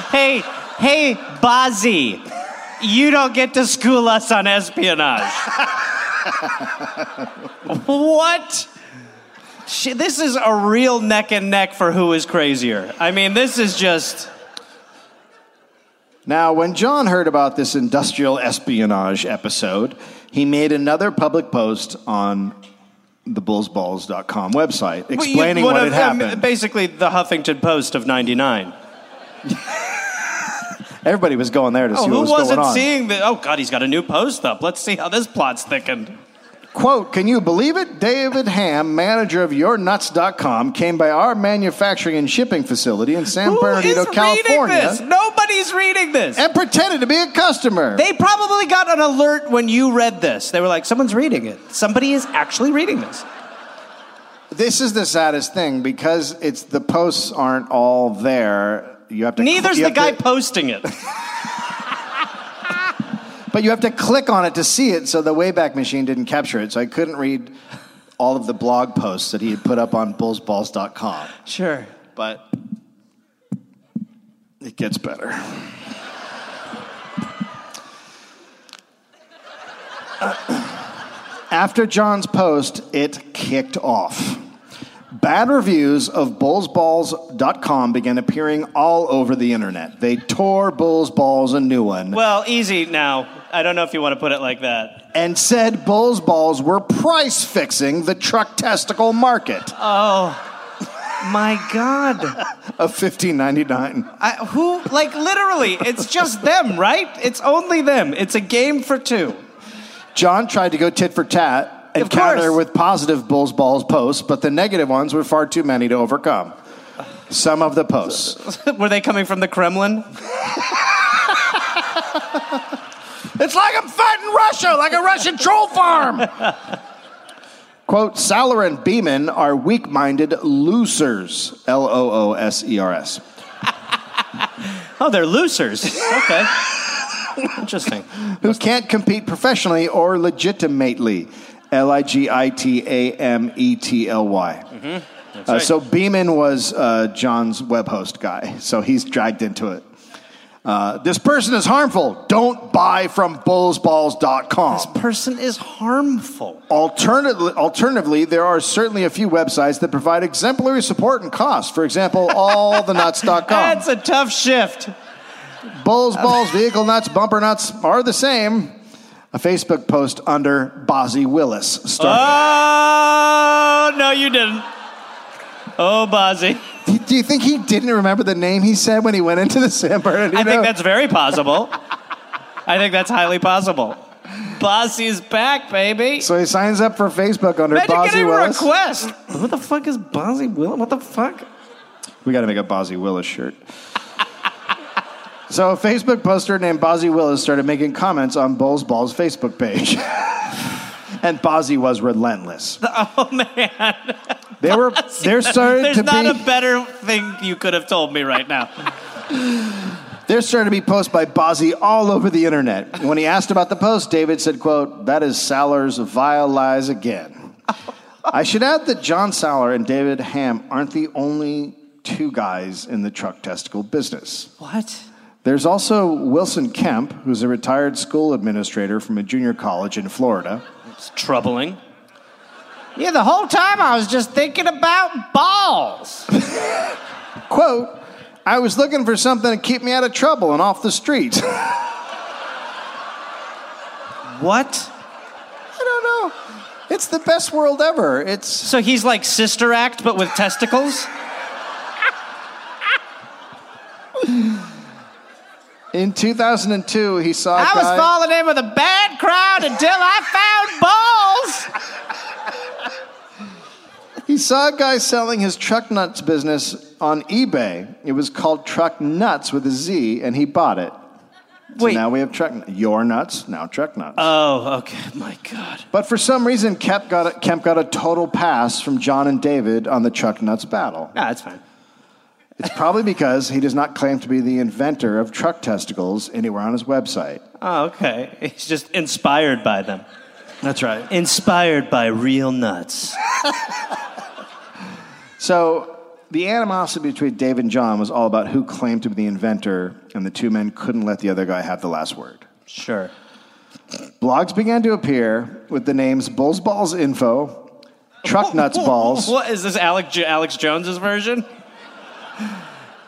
Hey, hey, Bozzy, you don't get to school us on espionage. what? Shit, this is a real neck and neck for who is crazier. I mean, this is just. Now, when John heard about this industrial espionage episode, he made another public post on the bullsballs.com website explaining Well, what had um, happened. Basically, the Huffington Post of 99. Everybody was going there to Oh, see what who was wasn't going on. seeing the? Oh God, he's got a new post up. Let's see how this plot's thickened. Quote, can you believe it? David Ham, manager of YourNuts.com, came by our manufacturing and shipping facility in San Who Bernardino, California, this? Nobody's reading this. and pretended to be a customer. They probably got an alert when you read this. They were like, someone's reading it. Somebody is actually reading this. this is the saddest thing because it's the posts aren't all there. You have to. Neither's you the have guy to- posting it. but you have to click on it to see it. So the Wayback Machine didn't capture it. So I couldn't read all of the blog posts that he had put up on bullsballs.com. Sure. But it gets better. Uh, after John's post, it kicked off. Bad reviews of bullsballs.com began appearing all over the internet. They tore Bulls Balls a new one Well, easy now. I don't know if you want to put it like that. and said Bulls Balls were price fixing the truck testicle market Oh. My God. of $15.99. I, who, like, literally, it's just them, right? It's only them. It's a game for two. John tried to go tit for tat and Of course. counter with positive Bulls Balls posts, but the negative ones were far too many to overcome. Some of the posts. Were they coming from the Kremlin? It's like I'm fighting Russia, like a Russian troll farm. Quote, Saller and Beeman are weak minded losers. L O O S E R S. Oh, they're losers. Okay. Interesting. Who can't compete professionally or legitimately. L I G I T A M E T L Y. Uh, right. So Beeman was uh, John's web host guy, so he's dragged into it. Uh, this person is harmful. Don't buy from bullsballs.com. This person is harmful. Alternatively, alternatively, there are certainly a few websites that provide exemplary support and cost. For example, allthenuts.com. That's a tough shift. Bulls, balls, vehicle nuts, bumper nuts are the same. A Facebook post under Bozzy Willis started. Oh, no, you didn't. Oh, Bozzy. Do you think he didn't remember the name he said when he went into the San Bernardino? I think that's very possible. I think that's highly possible. Bozzy's back, baby. so he signs up for Facebook under Imagine Bozzy getting a Willis. request. Who the fuck is Bozzy Will? What the fuck? We got to make a Bozzy Willis shirt. so a Facebook poster named Bozzy Willis started making comments on Bulls Ball's Facebook page. and Bozzy was relentless. Oh man, They were there started there's to not be a better thing you could have told me right now. there started to be posts by Bozzy all over the internet. When he asked about the post, David said, quote, that is Saller's vile lies again. I should add that John Saller and David Ham aren't the only two guys in the truck testicle business. What? There's also Wilson Kemp, who's a retired school administrator from a junior college in Florida. It's troubling. Yeah, the whole time I was just thinking about balls. Quote, I was looking for something to keep me out of trouble and off the street. What? I don't know. It's the best world ever. It's So he's like Sister Act, but with testicles? in 2002 he saw a I was guy- falling in with a bad crowd until I found balls. He saw a guy selling his truck nuts business on eBay. It was called Truck Nuts with a Z, and he bought it. So Wait. now we have truck Nuts. your nuts, now truck nuts. Oh, okay. My God. but for some reason, Kemp got, a, Kemp got a total pass from John and David on the truck nuts battle. Nah, that's fine. It's probably because he does not claim to be the inventor of truck testicles anywhere on his website. Oh, okay. He's just inspired by them. That's right. Inspired by real nuts. So the animosity between Dave and John was all about who claimed to be the inventor, and the two men couldn't let the other guy have the last word. Sure. Blogs began to appear with the names Bulls Balls Info, Truck Nuts Balls, What is this, Alex, Alex Jones's version?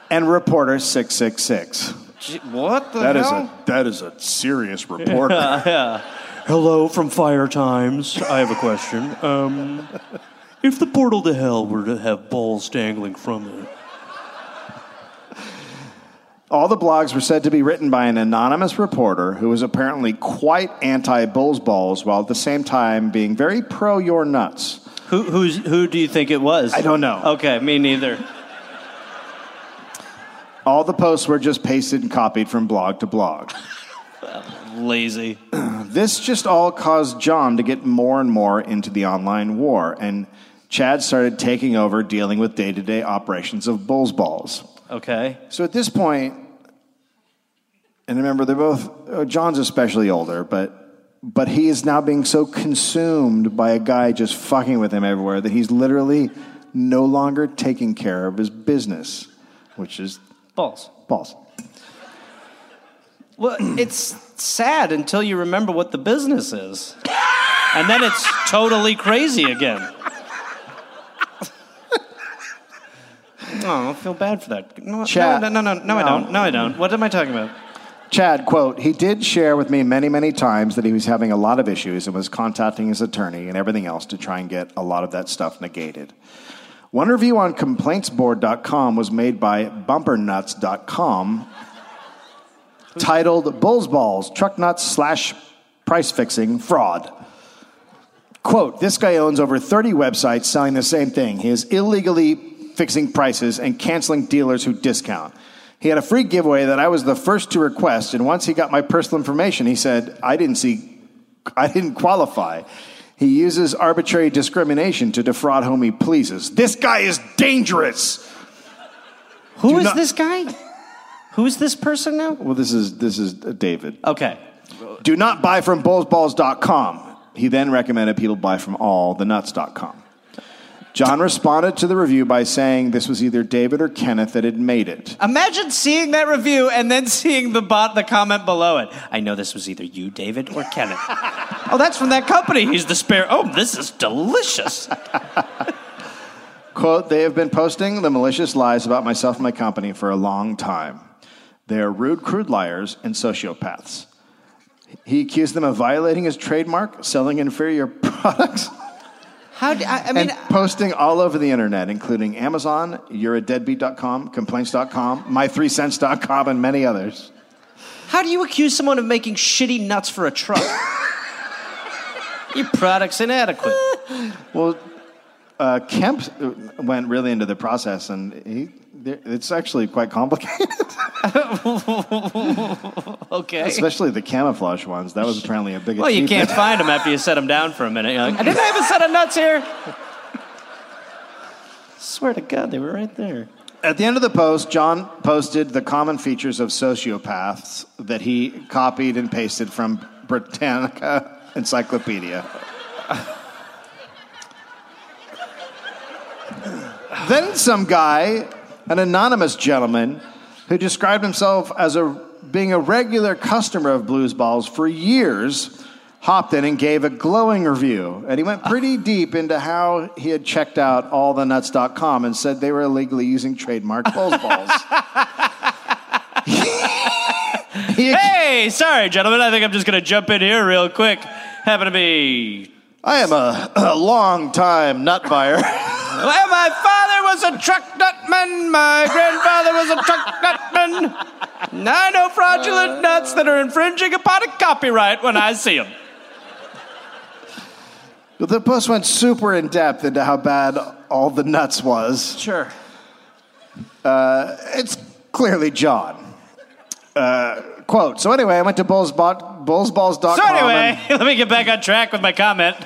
and Reporter 666. Gee, What the That is hell? a that is a serious reporter. Yeah. Hello from Fire Times. I have a question. Um, if the portal to hell were to have balls dangling from it, All the blogs were said to be written by an anonymous reporter who was apparently quite anti Bulls Balls while at the same time being very pro your nuts. Who, who's, who do you think it was? I don't know. Okay, me neither. All the posts were just pasted and copied from blog to blog. Lazy. This just all caused John to get more and more into the online war, and Chad started taking over dealing with day to day operations of Bulls Balls. Okay. So at this point, and remember, they're both, uh, John's especially older, but. But he is now being so consumed by a guy just fucking with him everywhere that he's literally no longer taking care of his business, which is Balls. balls. Well, it's sad until you remember what the business is. And then it's totally crazy again. Oh, I feel bad for that. No, Chat. no, no, no, no, no, I don't. No, I don't. What am I talking about? Chad, quote, he did share with me many, many times that he was having a lot of issues and was contacting his attorney and everything else to try and get a lot of that stuff negated. One review on complaintsboard.com was made by bumpernuts.com titled Bulls Balls, Truck Nuts slash Price Fixing Fraud. Quote, this guy owns over 30 websites selling the same thing. He is illegally fixing prices and canceling dealers who discount. He had a free giveaway that I was the first to request, and once he got my personal information, he said, I didn't see, I didn't qualify. He uses arbitrary discrimination to defraud whom he pleases. This guy is dangerous. Who Do is not- this guy? Who's this person now? Well, this is this is uh, David. Okay. Do not buy from bullsballs.com. He then recommended people buy from allthenuts.com. John responded to the review by saying this was either David or Kenneth that had made it. Imagine seeing that review and then seeing the bot, the comment below it. I know this was either you, David, or Kenneth. oh, that's from that company. He's the spare. Oh, this is delicious. Quote, they have been posting the malicious lies about myself and my company for a long time. They are rude, crude liars and sociopaths. He accused them of violating his trademark, selling inferior products, How do I, I mean? and posting all over the internet, including Amazon, you'readeadbeat.com, complaints.com, my3cents.com, and many others. How do you accuse someone of making shitty nuts for a truck? Your product's inadequate. Well, uh, Kemp went really into the process, and he, it's actually quite complicated, Okay. especially the camouflage ones. That was apparently a big Well, you can't find them after you set them down for a minute. You're like, didn't I have a set of nuts here? Swear to God, they were right there. At the end of the post, John posted the common features of sociopaths that he copied and pasted from Britannica Encyclopedia. then some guy, an anonymous gentleman, who described himself as a being a regular customer of Bulls Balls for years, hopped in and gave a glowing review. And he went pretty deep into how he had checked out allthenuts.com and said they were illegally using trademark Bulls Balls. He- Hey, sorry, gentlemen. I think I'm just going to jump in here real quick. Happen to be. I am a, a long time nut buyer. Well, my father was a truck nutman. My grandfather was a truck nutman. I know fraudulent nuts that are infringing upon a copyright when I see them. the post went super in depth into how bad all the nuts was. Sure. It's clearly John. Uh, quote. So anyway, I went to bullsbot, bullsballs.com So anyway, and, let me get back on track with my comment.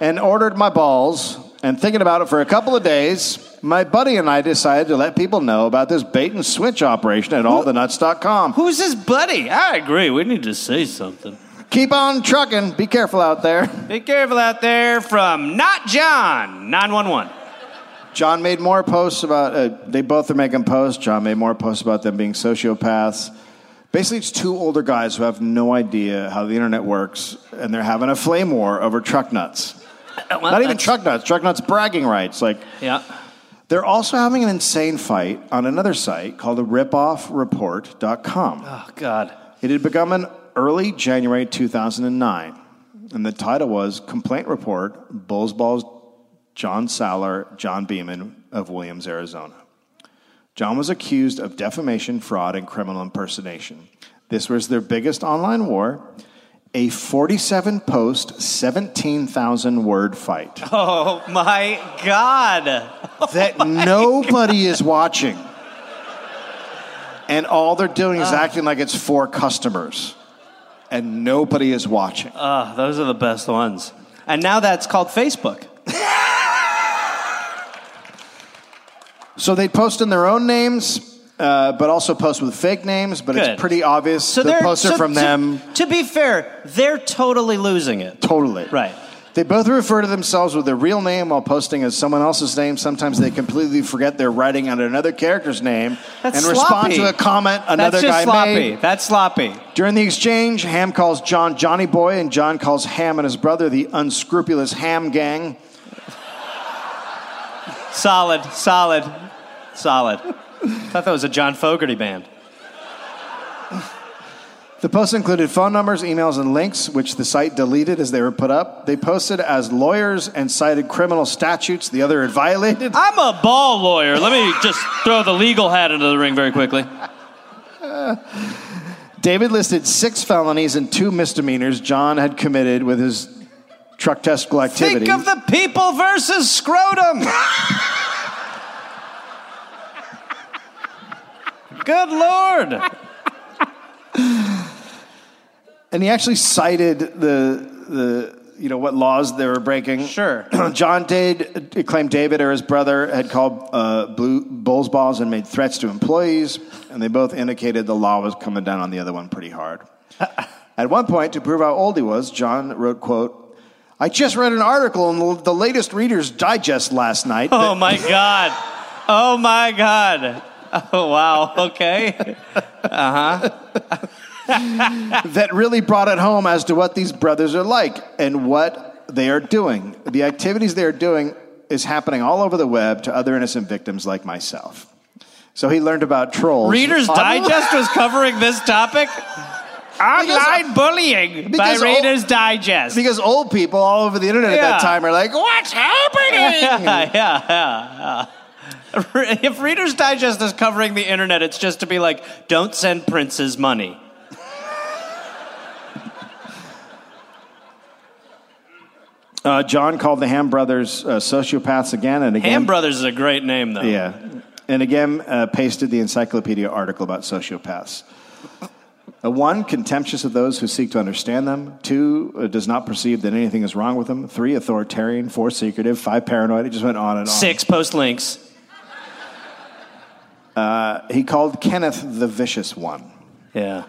and ordered my balls. And thinking about it for a couple of days, my buddy and I decided to let people know about this bait and switch operation at allthenuts.com. Who's his buddy? I agree. We need to say something. Keep on trucking. Be careful out there. Be careful out there from Not John 911. John made more posts about. Uh, they both are making posts. John made more posts about them being sociopaths. Basically, it's two older guys who have no idea how the internet works, and they're having a flame war over truck nuts. Not even truck nuts. Truck nuts bragging rights. Like Yeah. they're also having an insane fight on another site called the ripoffreport.com. Oh, God. It had begun in early January 2009, and the title was Complaint Report Bulls Balls John Saller, John Beeman of Williams, Arizona. John was accused of defamation, fraud, and criminal impersonation. This was their biggest online war, a 47 post, 17,000 word fight Oh my God. that oh nobody is watching. And all they're doing is acting like it's for customers. And nobody is watching. Oh, those are the best ones. And now that's called Facebook. So they post in their own names, uh, but also post with fake names, but Good. it's pretty obvious So the they're posts so from to- them. To be fair, they're totally losing it. Totally. Right. They both refer to themselves with their real name while posting as someone else's name. Sometimes they completely forget they're writing under another character's name That's and respond sloppy. to a comment another That's just guy sloppy. made. That's sloppy. During the exchange, Ham calls John Johnny Boy, and John calls Ham and his brother the unscrupulous Ham Gang. Solid, solid, solid. I thought that was a John Fogerty band. The posts included phone numbers, emails, and links, which the site deleted as they were put up. They posted as lawyers and cited criminal statutes the other had violated. I'm a ball lawyer. Let me just throw the legal hat into the ring very quickly. David listed six felonies and two misdemeanors John had committed with his truck testicle activity. Think of the people versus scrotum. Good lord. and he actually cited the the you know what laws they were breaking. Sure. John Dade claimed David or his brother had called uh, blue bulls balls and made threats to employees, and they both indicated the law was coming down on the other one pretty hard. At one point, to prove how old he was, John wrote, "quote I just read an article in the- the latest Reader's Digest last night. that- Oh my god. Oh my god. Oh wow. Okay. Uh huh. that really brought it home as to what these brothers are like and what they are doing. The activities they are doing is happening all over the web to other innocent victims like myself. So he learned about trolls. Reader's On- Digest was covering this topic. Online bullying by because all- Reader's Digest. Because old people all over the internet at that time are like, what's happening? yeah, yeah, yeah. If Reader's Digest is covering the internet, it's just to be like, don't send princes money. Uh, John called the Ham brothers uh, sociopaths again and again. Ham Brothers is a great name, though. Yeah. And again, uh, pasted the encyclopedia article about sociopaths. Uh, one, contemptuous of those who seek to understand them. Two, uh, does not perceive that anything is wrong with them. Three, authoritarian. Four, secretive. Five, paranoid. It just went on and on. Six post links. Uh, he called Kenneth the vicious one. Yeah.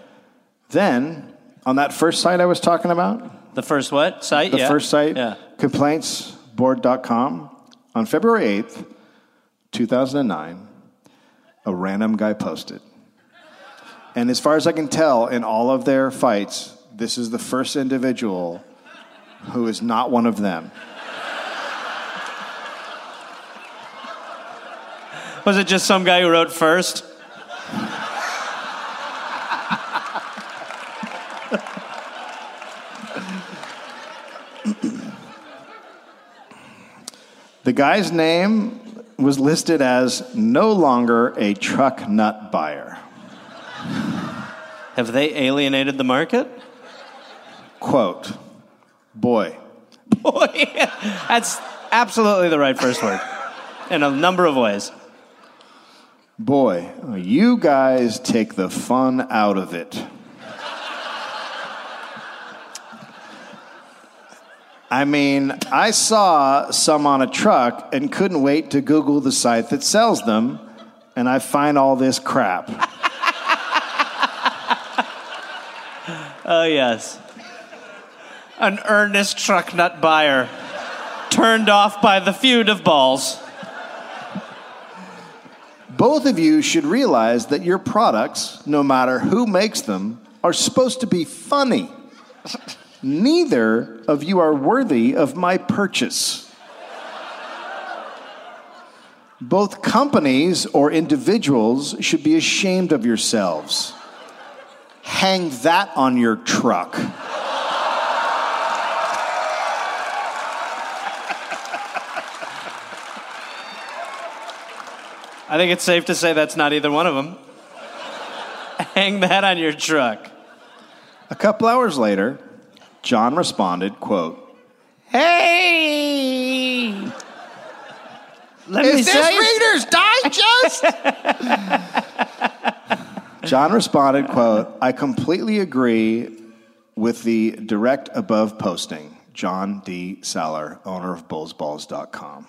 Then, on that first site I was talking about, The first what? Site? the yeah. first site, Yeah. complaintsboard.com, on February 8th, 2009, a random guy posted. And as far as I can tell, in all of their fights, this is the first individual who is not one of them. Was it just some guy who wrote first? The guy's name was listed as no longer a truck nut buyer. Have they alienated the market? Quote, boy, Boy, that's absolutely the right first word in a number of ways. Boy, you guys take the fun out of it. I mean, I saw some on a truck and couldn't wait to Google the site that sells them, and I find all this crap. Oh, yes. An earnest truck nut buyer turned off by the feud of balls. Both of you should realize that your products, no matter who makes them, are supposed to be funny. Neither of you are worthy of my purchase. Both companies or individuals should be ashamed of yourselves. Hang that on your truck. I think it's safe to say that's not either one of them. Hang that on your truck. A couple hours later, John responded, quote, Hey! Let me say Reader's Digest? John responded, quote, I completely agree with the direct above posting. John D. Saller, owner of bullsballs.com.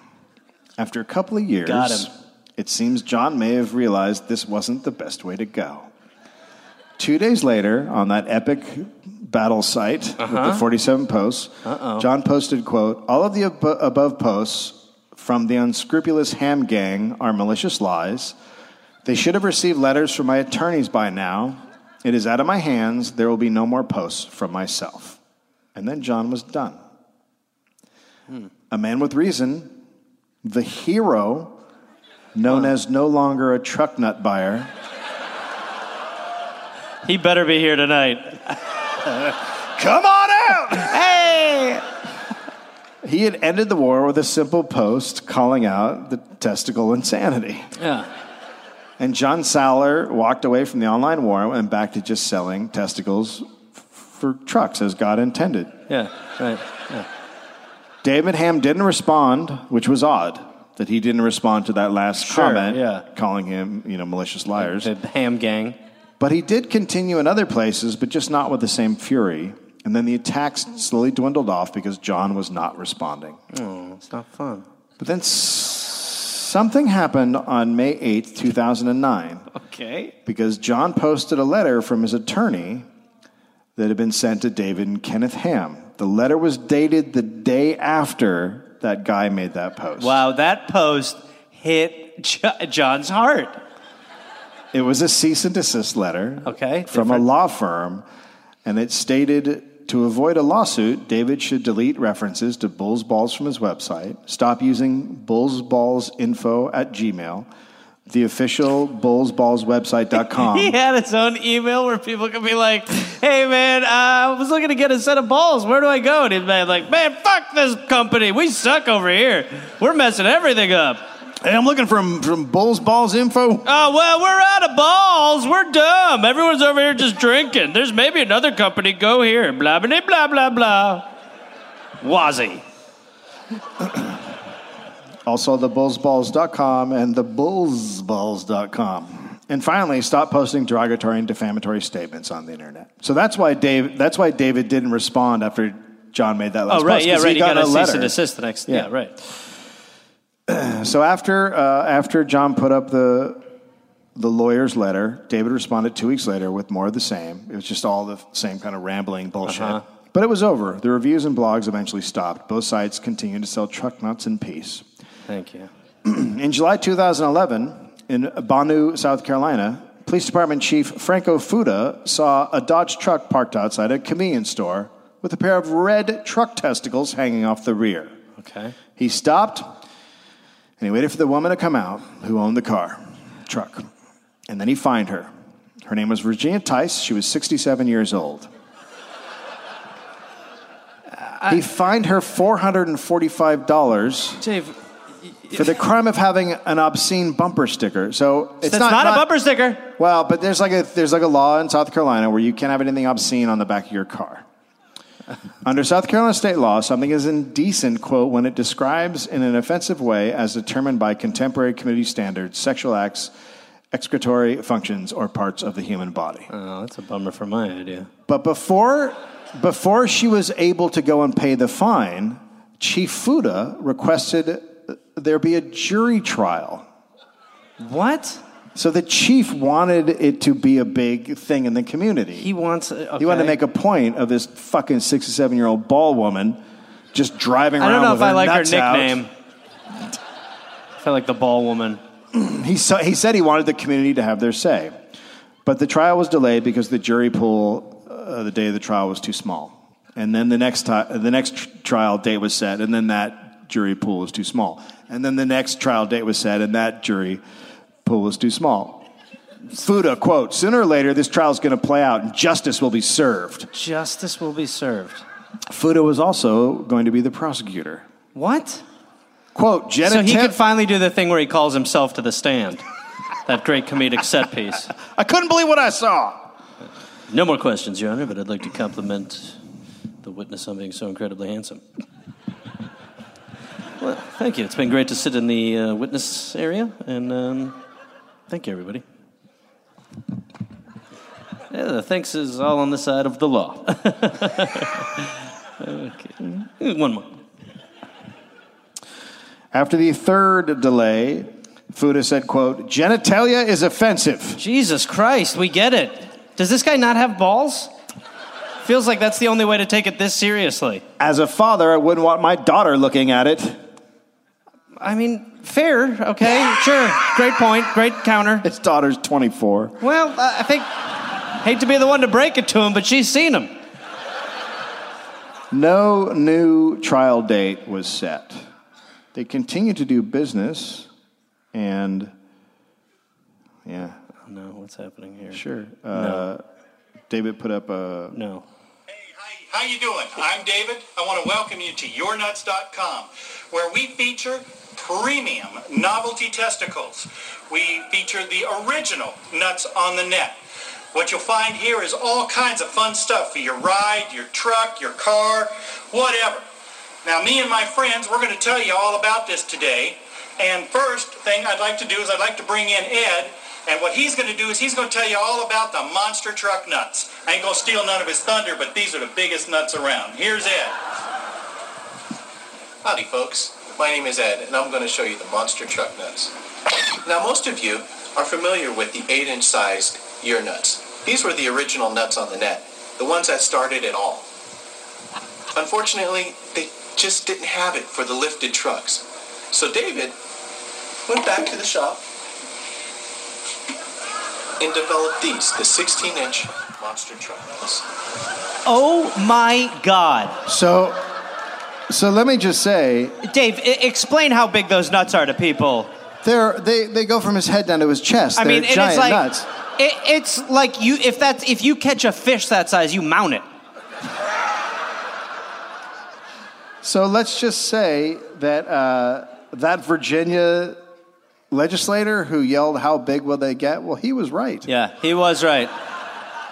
After a couple of years, Got him. It seems John may have realized this wasn't the best way to go. Two days later, on that epic battle site with Uh-huh. the 47 posts, John posted, quote, all of the ab- above posts from the unscrupulous ham gang are malicious lies. They should have received letters from my attorneys by now. It is out of my hands. There will be no more posts from myself. And then John was done. A man with reason, the hero, known as no longer a truck nut buyer, He better be here tonight. come on out! Hey! He had ended the war with a simple post calling out the testicle insanity. Yeah. And John Saller walked away from the online war and back to just selling testicles f- for trucks as God intended. Yeah. Right. David Ham didn't respond, which was odd that he didn't respond to that last Sure, comment, yeah. calling him, you know, malicious liars. The ham gang. But he did continue in other places, but just not with the same fury. And then the attacks slowly dwindled off because John was not responding. Oh, it's not fun. But then s- something happened on May 8th, 2009, Okay. because John posted a letter from his attorney that had been sent to David and Kenneth Ham. The letter was dated the day after that guy made that post. Wow, that post hit Jo- John's heart. It was a cease and desist letter Okay, from different. a law firm, and it stated to avoid a lawsuit, David should delete references to Bulls Balls from his website, stop using Bulls Balls info at Gmail, the official bullsballswebsite.com. He had his own email where people could be like, "Hey man, uh, I was looking to get a set of balls. Where do I go?" And he'd be like, "Man, fuck this company. We suck over here. We're messing everything up." Hey, I'm looking from, from Bulls Balls info. Oh well, we're out of balls. We're dumb. Everyone's over here just drinking. There's maybe another company. Go here. Blah blah blah blah blah. Wazzy. Also, the bullsballs.com and the bullsballs.com. And finally, stop posting derogatory and defamatory statements on the internet. So that's why Dave. That's why David didn't respond after John made that last Oh right, post, yeah, right. He You got, got a to cease letter. and desist the next. Yeah. Yeah, right. So after uh, after John put up the the lawyer's letter, David responded two weeks later with more of the same. It was just all the same kind of rambling bullshit. Uh-huh. But it was over. The reviews and blogs eventually stopped. Both sites continued to sell truck nuts in peace. Thank you. In July 2011, in Bonneau, South Carolina, Police Department Chief Franco Fuda saw a Dodge truck parked outside a convenience store with a pair of red truck testicles hanging off the rear. Okay. He stopped and he waited for the woman to come out who owned the car, truck. And then he fined her. Her name was Virginia Tice. She was 67 years old. he fined her $445 Dave, for the crime of having an obscene bumper sticker. So it's that's not, not, a bumper sticker. Well, but there's like a there's like a law in South Carolina where you can't have anything obscene on the back of your car. Under South Carolina state law, something is indecent, quote, when it describes in an offensive way, as determined by contemporary community standards, sexual acts, excretory functions, or parts of the human body. Oh, that's a bummer for my idea. But before, before she was able to go and pay the fine, Chief Fuda requested there be a jury trial. What? So the chief wanted it to be a big thing in the community. He wants. Okay. He wanted to make a point of this fucking 67 year old ball woman just driving around. I don't know with if I like her out. nickname. I feel like the ball woman. He, sa- he said he wanted the community to have their say. But the trial was delayed because the jury pool uh, the day of the trial was too small. And then the next, ti- the next tr- trial date was set, and then that jury pool was too small. And then the next trial date was set, and that jury pool was too small. Fuda, quote, sooner or later this trial is going to play out and justice will be served. Justice will be served. Fuda was also going to be the prosecutor. What? Quote, So he genital- could finally do the thing where he calls himself to the stand. that great comedic set piece. I couldn't believe what I saw. No more questions, Your Honor, but I'd like to compliment the witness on being so incredibly handsome. Well, thank you. It's been great to sit in the uh, witness area, and um, thank you, everybody. Yeah, the thanks is all on the side of the law. okay. One more. After the third delay, Fuda said, quote, genitalia is offensive. Jesus Christ, we get it. Does this guy not have balls? Feels like that's the only way to take it this seriously. As a father, I wouldn't want my daughter looking at it. I mean, fair, okay, sure. Great point, great counter. His daughter's 24. Well, uh, I think, hate to be the one to break it to him, but she's seen him. No new trial date was set. They continue to do business, and yeah, No, what's happening here? sure. Uh, David put up a. No. Hey, how you doing? I'm David. I want to welcome you to YourNuts.com, where we feature premium novelty testicles. We feature the original nuts on the net. What you'll find here is all kinds of fun stuff for your ride, your truck, your car, whatever. Now, me and my friends, we're going to tell you all about this today. And first thing I'd like to do is I'd like to bring in Ed. And what he's going to do is he's going to tell you all about the monster truck nuts. I ain't going to steal none of his thunder, but these are the biggest nuts around. Here's Ed. Howdy, folks. My name is Ed, and I'm going to show you the monster truck nuts. Now, most of you are familiar with the 8-inch sized ear nuts. These were the original nuts on the net, the ones that started it all. Unfortunately, they just didn't have it for the lifted trucks. So David went back to the shop and developed these, the 16-inch monster truck nuts. Oh my God. So, so let me just say, Dave, I- explain how big those nuts are to people. they're, they they go from his head down to his chest. I They're mean, giant it's like nuts. It, it's like you if that's if you catch a fish that size, you mount it. So let's just say that uh, that Virginia legislator who yelled, "How big will they get?" Well, he was right. Yeah, he was right.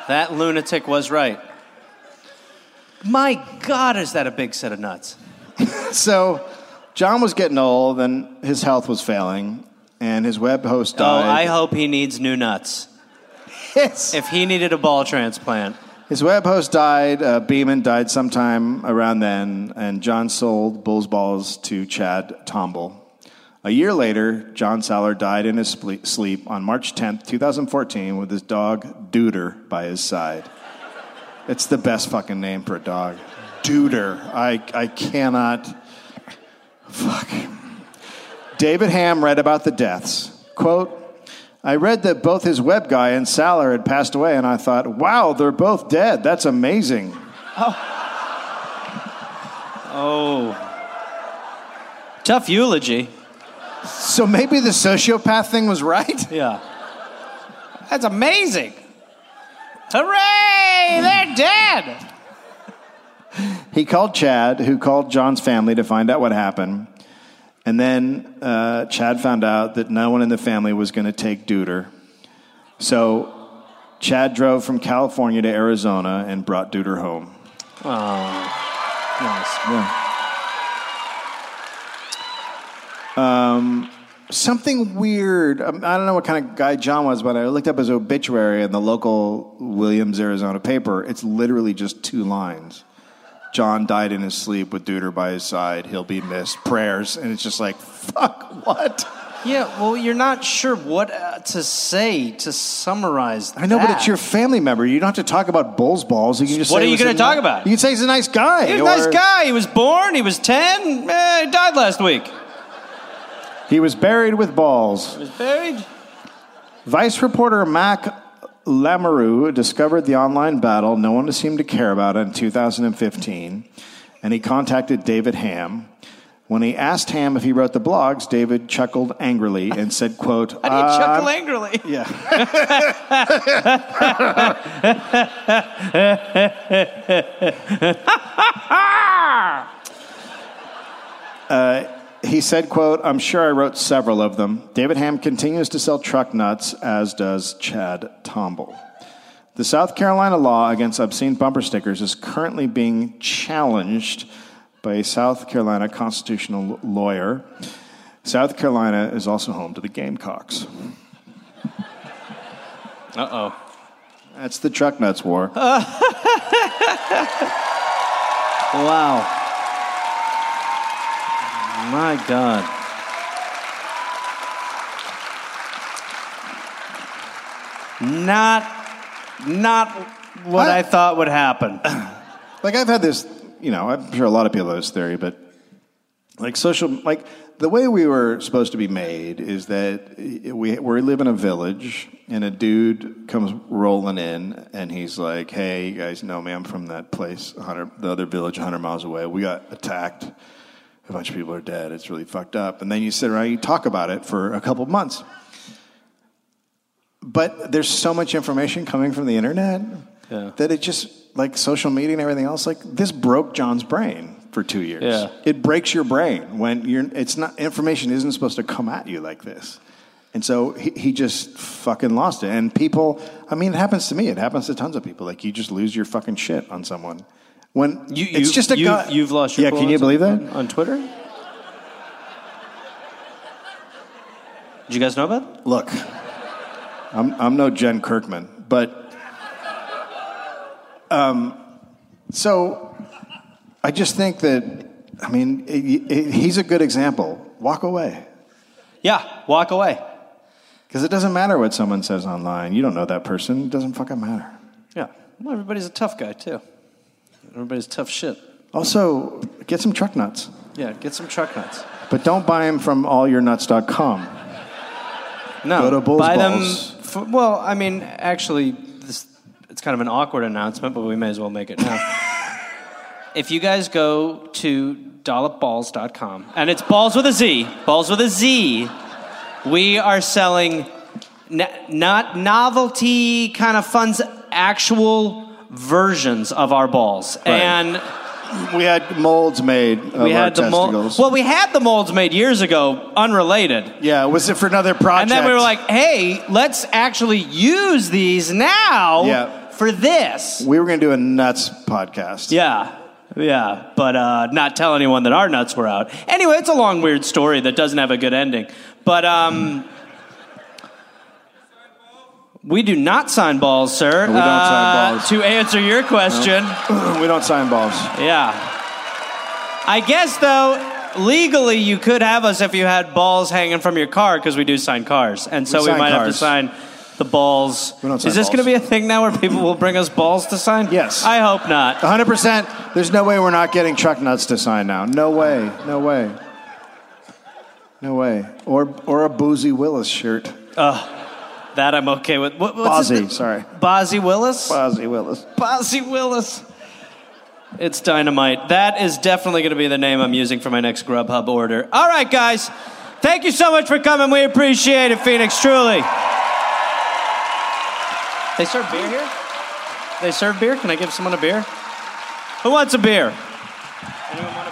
That lunatic was right. My God, is that a big set of nuts? So John was getting old, and his health was failing, and his web host died. Oh, died. I hope he needs new nuts. Yes. If he needed a ball transplant, His web host died. Uh, Beeman died sometime around then, and John sold Bull's Balls to Chad Tomble. A year later, John Saller died in his sple- sleep on March 10th, 2014, with his dog Duder by his side. It's the best fucking name for a dog. Duder. I, I cannot. Fuck. David Ham read about the deaths. Quote, I read that both his web guy and Saller had passed away, and I thought, wow, they're both dead. That's amazing. oh, tough eulogy. So maybe the sociopath thing was right? Yeah, that's amazing. Hooray! They're dead. He called Chad, who called John's family to find out what happened. And then uh, Chad found out that no one in the family was going to take Duder. So Chad drove from California to Arizona and brought Duder home. Nice. Something weird. um, I don't know what kind of guy John was, but I looked up his obituary in the local Williams, Arizona paper. It's literally just two lines. John died in his sleep with Duder by his side. He'll be missed. Prayers. And it's just like, fuck, what? Yeah, well, you're not sure what uh, to say to summarize. I know, but it's your family member. You don't have to talk about Bull's balls. You can just What are you gonna talk ni- about? You can say he's a nice guy. He's a nice or guy. He was born. He was ten. Eh, he died last week. He was buried with balls. He was buried. Vice reporter Mack Lamoureux discovered the online battle no one seemed to care about in 2015, and he contacted David Ham. When he asked Ham if he wrote the blogs, David chuckled angrily and said, quote, How do you "Uh, chuckle angrily? Yeah. He said, quote, I'm sure I wrote several of them. David Ham continues to sell truck nuts, as does Chad Tomble. The South Carolina law against obscene bumper stickers is currently being challenged by a South Carolina constitutional lawyer. South Carolina is also home to the Gamecocks. Uh oh. That's the truck nuts war. Wow. My God. Not, not what I thought would happen. like I've had this, you know, I'm sure a lot of people have this theory, but like social, like the way we were supposed to be made is that we we live in a village, and a dude comes rolling in, and he's like, "Hey, you guys know me? I'm from that place, 100, the other village, 100 miles away. We got attacked. A bunch of people are dead. It's really fucked up." And then you sit around, you talk about it for a couple of months. But there's so much information coming from the internet Yeah. that it just like social media and everything else. Like this broke John's brain for two years. Yeah. It breaks your brain when you're. It's not information isn't supposed to come at you like this. And so he, he just fucking lost it. And people, I mean, it happens to me. It happens to tons of people. Like you just lose your fucking shit on someone. When You, it's just a you, guy. You've lost your Yeah, can you on- believe that? On Twitter? Did you guys know about it? Look, I'm, I'm no Jen Kirkman, but um, so I just think that, I mean, it, it, he's a good example. Walk away. Yeah, walk away. Because it doesn't matter what someone says online. You don't know that person. It doesn't fucking matter. Yeah. Well, everybody's a tough guy, too. Everybody's tough shit. Also, get some truck nuts. Yeah, get some truck nuts. But don't buy them from allyournuts.com. No, Go to Bulls buy Balls. them. For, well, I mean, actually, this it's kind of an awkward announcement, but we may as well make it now. if you guys go to dollopballs.com, and it's balls with a Z, balls with a Z, we are selling n- not novelty kind of funds, actual versions of our balls, and. We had molds made of We our had the testicles. molds. Well, we had the molds made years ago, unrelated. yeah, was it for another project? And then we were like, hey, let's actually use these now Yeah. for this. we were going to do a nuts podcast. Yeah. Yeah, but uh, not tell anyone that our nuts were out. Anyway, it's a long, weird story that doesn't have a good ending. But um, we do not sign balls, sir. We don't sign Uh, balls. To answer your question, we don't sign balls. yeah. I guess, though, legally you could have us if you had balls hanging from your car because we do sign cars. And so We we, might have to sign the balls. We don't sign Is this going to be a thing now where people will bring us balls to sign? Yes. I hope not. 100%. There's no way we're not getting truck nuts to sign now. No way. No way. No way. Or or a Bozzy Willis shirt. That I'm okay with. What, what's Bozzy, sorry. Bozzy Willis? Bozzy Willis. Bozzy Willis. It's dynamite. That is definitely going to be the name I'm using for my next Grubhub order. All right, guys. Thank you so much for coming. We appreciate it, Phoenix, truly. They serve beer here? They serve beer? Can I give someone a beer? Who wants a beer? Anyone want a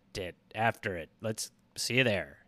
after it. Let's see you there.